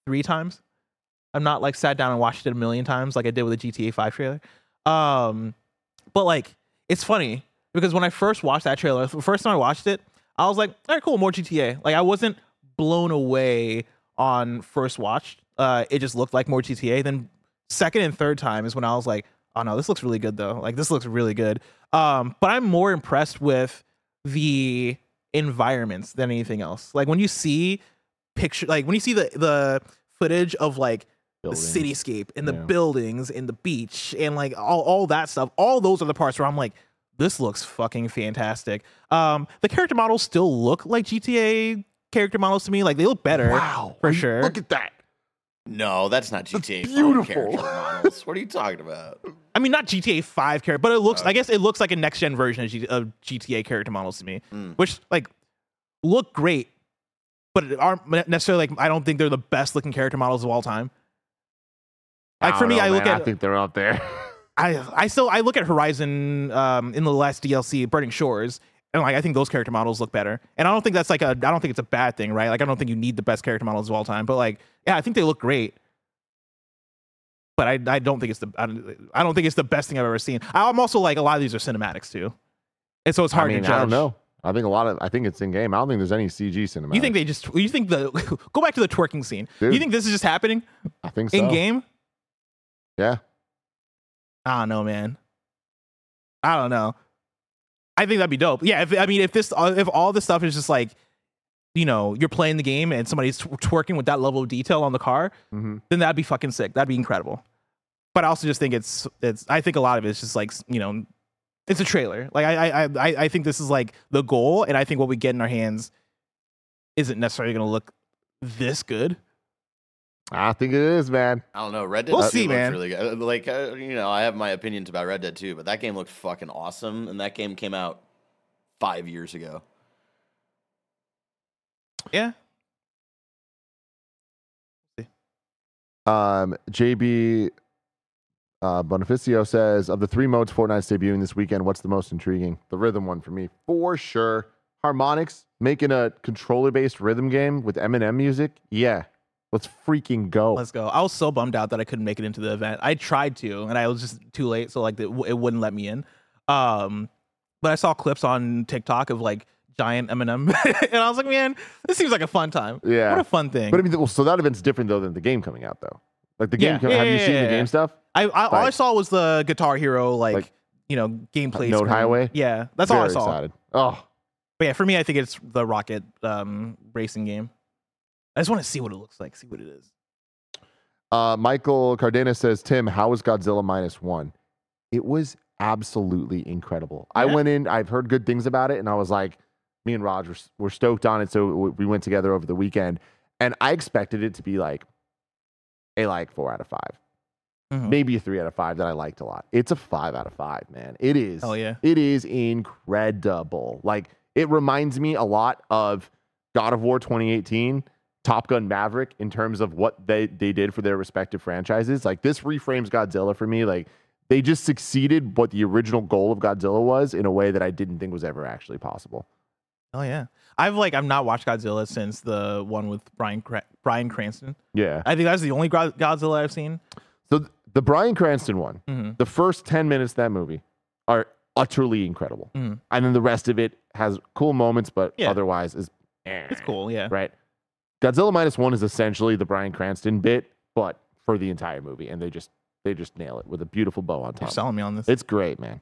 three times. I'm not like sat down and watched it a million times like I did with the GTA 5 trailer. Um, but like it's funny because when I first watched that trailer, the first time I watched it, I was like, all right, cool, more GTA. Like I wasn't blown away on first watch. Uh, it just looked like more GTA. Then second and third time is when I was like, oh no, this looks really good though. Like this looks really good. Um, but I'm more impressed with the environments than anything else. Like when you see picture, like when you see the the footage of like Buildings. the cityscape and the Yeah. buildings and the beach and like all, all that stuff all those are the parts where i'm like this looks fucking fantastic um the character models still look like gta character models to me like they look better Wow. for sure Look at that. No, that's not GTA. five beautiful. character models. What are you talking about? i mean not gta 5 character but it looks Uh. i guess it looks like a next gen version of, G- of gta character models to me Mm. which like look great but aren't necessarily like i don't think they're the best looking character models of all time like for me know, i look man. at I think they're up there. I I still I look at Horizon um in the last DLC Burning Shores and like I think those character models look better. And I don't think that's like a I don't think it's a bad thing, right? Like I don't think you need the best character models of all time, but like yeah, I think they look great. But I I don't think it's the I don't, I don't think it's the best thing I've ever seen. I'm also like a lot of these are cinematics too. And so it's hard I mean, to judge. I don't know. I think a lot of. I think it's in game. I don't think there's any CG cinema. You think they just you think the go back to the twerking scene. Dude. You think this is just happening I think so. in game? Yeah. I don't know, man. I don't know. I think that'd be dope. Yeah, if I mean, if this, if all this stuff is just like, you know, you're playing the game and somebody's twerking with that level of detail on the car, hmm then that'd be fucking sick. That'd be incredible. But I also just think it's, it's. I think a lot of it's just like, you know, it's a trailer. Like I, I, I, I think this is like the goal, and I think what we get in our hands isn't necessarily going to look this good. I think it is, man. I don't know. Red Dead We'll 2 see, looks man. really good. Like, uh, you know, I have my opinions about Red Dead 2, but that game looked fucking awesome, and that game came out five years ago. Yeah. See. Um, JB uh, Bonificio says of the three modes Fortnite's debuting this weekend, what's the most intriguing? The rhythm one for me, for sure. Harmonix making a controller-based rhythm game with Eminem music. Yeah, let's freaking go. Let's go. I was so bummed out that I couldn't make it into the event. I tried to, and I was just too late, so like the, it wouldn't let me in. Um, but I saw clips on TikTok of like giant Eminem, and I was like, man, this seems like a fun time. Yeah. what a fun thing. But I mean, well, so that event's different though than the game coming out though. Like the game, Yeah. com- Yeah, have you yeah, seen yeah, the yeah. game stuff? I, I all I saw was the Guitar Hero, like, Like, you know, gameplay. Note screen. Highway? Yeah, that's all I Very saw. excited. Oh, But yeah, for me, I think it's the Rocket um, racing game. I just want to see what it looks like, see what it is. Uh, Michael Cardenas says, Tim, how was Godzilla minus one? It was absolutely incredible. I went in, I've heard good things about it, and I was like, me and Raj were, were stoked on it. So we went together over the weekend, and I expected it to be like a like four out of 5 Mhm. maybe a three out of five that I liked a lot. It's a five out of five, man. It is. Oh yeah. It is incredible. Like it reminds me a lot of God of War 2018, Top Gun Maverick in terms of what they they did for their respective franchises. Like this reframes Godzilla for me. Like they just succeeded what the original goal of Godzilla was in a way that I didn't think was ever actually possible. Oh yeah, I've like I've not watched Godzilla since the one with Brian Cra- Bryan Cranston. Yeah. I think that's the only Go- Godzilla I've seen. So th- the Bryan Cranston one, Mhm. the first 10 minutes of that movie are utterly incredible. Mhm. And then the rest of it has cool moments, but Yeah. otherwise is eh, It's cool, yeah. right? Godzilla minus one is essentially the Bryan Cranston bit, but for the entire movie, and they just they just nail it with a beautiful bow on top. You're selling me on this. It's great, man.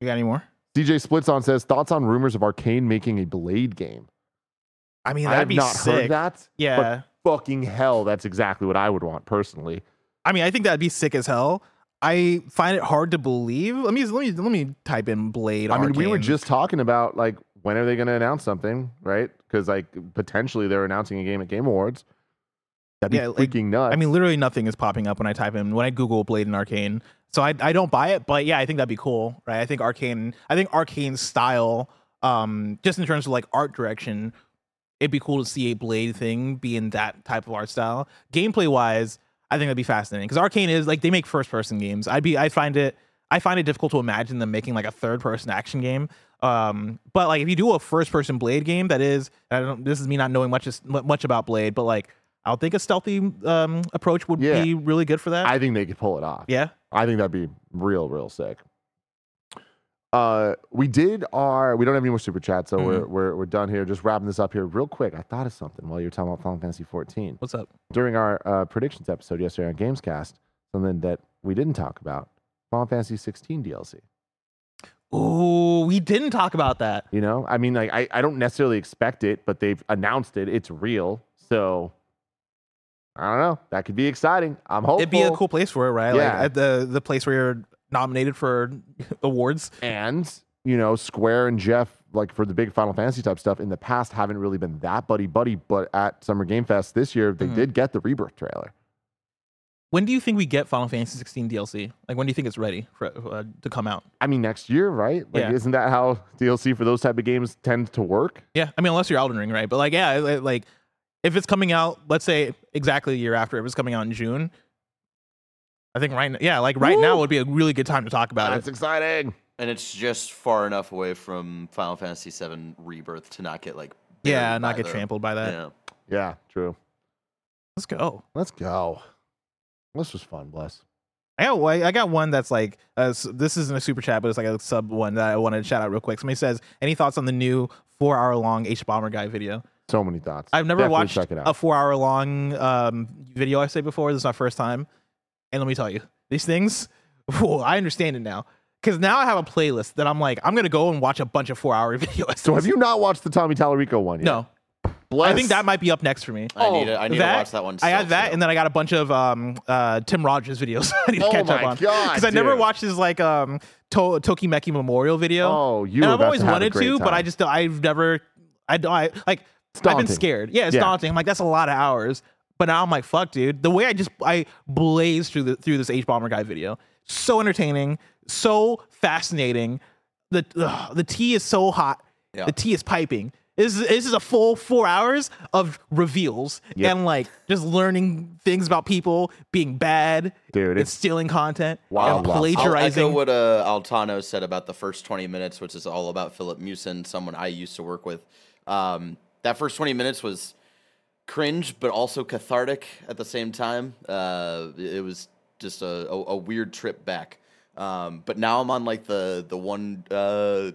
you got any more? DJ Splitson says thoughts on rumors of Arkane making a Blade game. I mean, I that'd have be not sick. heard that. Yeah. fucking hell, that's exactly what I would want personally. I mean, I think that'd be sick as hell. I find it hard to believe. Let me let me let me type in Blade. I mean, we were just talking about like when are they going to announce something, right? Because like potentially they're announcing a game at Game Awards. That'd be Yeah, like, freaking nuts. I mean, literally nothing is popping up when I type in when I Google Blade and Arkane. So I I don't buy it, but yeah, I think that'd be cool, right? I think Arkane, I think Arkane's style, um, just in terms of like art direction, it'd be cool to see a Blade thing be in that type of art style. Gameplay wise, I think that'd be fascinating because Arkane is like they make first person games. I'd be I find it I find it difficult to imagine them making like a third person action game. Um, but like if you do a first person Blade game, that is I don't this is me not knowing much much about Blade, but like I don't think a stealthy um, approach would Yeah. be really good for that. I think they could pull it off. yeah. I think that'd be real, real sick. Uh, we did our. We don't have any more super chats, so we're, we're we're done here. Just wrapping this up here real quick. I thought of something while you were talking about Final Fantasy 14 What's up? during our uh, predictions episode yesterday on Gamescast. Something that we didn't talk about: Final Fantasy 16 DLC. Oh, we didn't talk about that. You know, I mean, like I, I don't necessarily expect it, but they've announced it. It's real, so I don't know. That could be exciting. I'm hopeful. It'd be a cool place for it, right? Yeah. Like at the the place where you're nominated for awards. and you know square and Geoff like for the big final fantasy type stuff in the past haven't really been that buddy buddy but at summer game fest this year they Mhm. did get the rebirth trailer When do you think we get Final Fantasy 16 DLC? Like when do you think it's ready for uh, to come out? i mean next year right like Yeah. isn't that how dlc for those type of games tend to work Yeah, I mean unless you're Elden Ring, right? But like yeah, like if it's coming out, let's say exactly a year after, it was coming out in June, I think right, n- yeah, like right now Woo! would be a really good time to talk about that's it. exciting And it's just far enough away from Final Fantasy VII Rebirth to not get like Yeah, not get the- trampled by that. Yeah. yeah true Let's go. let's go this was fun bless I got one- I got one that's like uh, this isn't a super chat, but it's like a sub one that I wanted to shout out real quick. Somebody says, "Any thoughts on the new four hour long Hbomberguy video?" So many thoughts I've never Definitely watched check it out a four hour long um, video. I say before this is my first time, and let me tell you, these things. whew, I understand it now because now I have a playlist that I'm like I'm gonna go and watch a bunch of four hour videos. so have you not watched the tommy Tallarico one yet No, bless I think that might be up next for me. I need to, I need that, to watch that one. I still, had that, too. and then I got a bunch of um uh Tim Rogers videos. I need to Oh catch up my on God, because I never dude. watched his like um to- Tokimeki Memorial video. oh you and were I've about always to have a wanted great to, but I time. just I've never I don't I like It's I've been scared. Yeah, it's Yeah. daunting. I'm like that's a lot of hours. But now I'm like fuck, dude. The way I just I blazed through the through this Hbomberguy video, so entertaining, so fascinating. The ugh, the tea is so hot. Yeah. The tea is piping. This is, this is a full four hours of reveals Yep. and like just learning things about people being bad, Dude, and it's- stealing content, Wow, and wow. I'll plagiarizing. echo what uh, Altano said about the first 20 minutes, which is all about Filip Miucin, someone I used to work with. Um, that first 20 minutes was cringe, but also cathartic at the same time. Uh, it was just a, a, a weird trip back. Um, but now I'm on like the the one uh,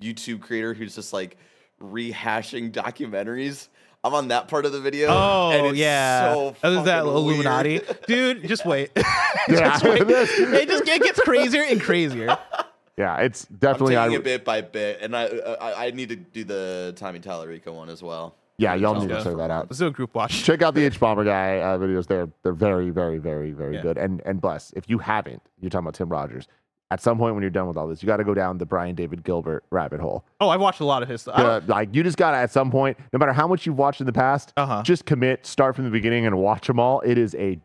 YouTube creator who's just like rehashing documentaries. I'm on that part of the video. and Oh it's yeah, so oh, is that fucking Illuminati, dude? Just wait, Yeah. just wait. It just it gets crazier and crazier. yeah it's definitely I'm definitely taking I, it bit by bit, and I, I I need to do the Tommy Tallarico one as well. yeah y'all need to check that out Let's do a group watch. check out the Hbomberguy uh, videos. They're they're very very very very Yeah. good. And and bless if you haven't, you're talking about Tim Rogers. At some point when you're done with all this, you got to go down the Brian David Gilbert rabbit hole. Oh, I've watched a lot of his stuff. Uh, like you just got to at some point, no matter how much you've watched in the past, Uh-huh. just commit, start from the beginning, and watch them all. It is a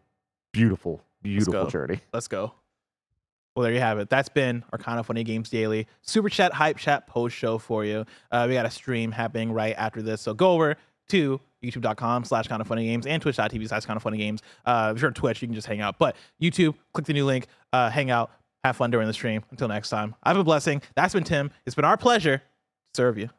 beautiful, beautiful go. journey. Let's go. Well, there you have it. That's been our Kinda Funny games daily super chat, hype chat, post show for you. Uh, we got a stream happening right after this, so go over to youtube.com slash Kinda Funny games and twitch.tv slash Kinda Funny games. Uh, if you're on Twitch, you can just hang out. But YouTube, click the new link, uh, hang out, have fun during the stream. Until next time, I've been blessing. That's been Tim. It's been our pleasure to serve you.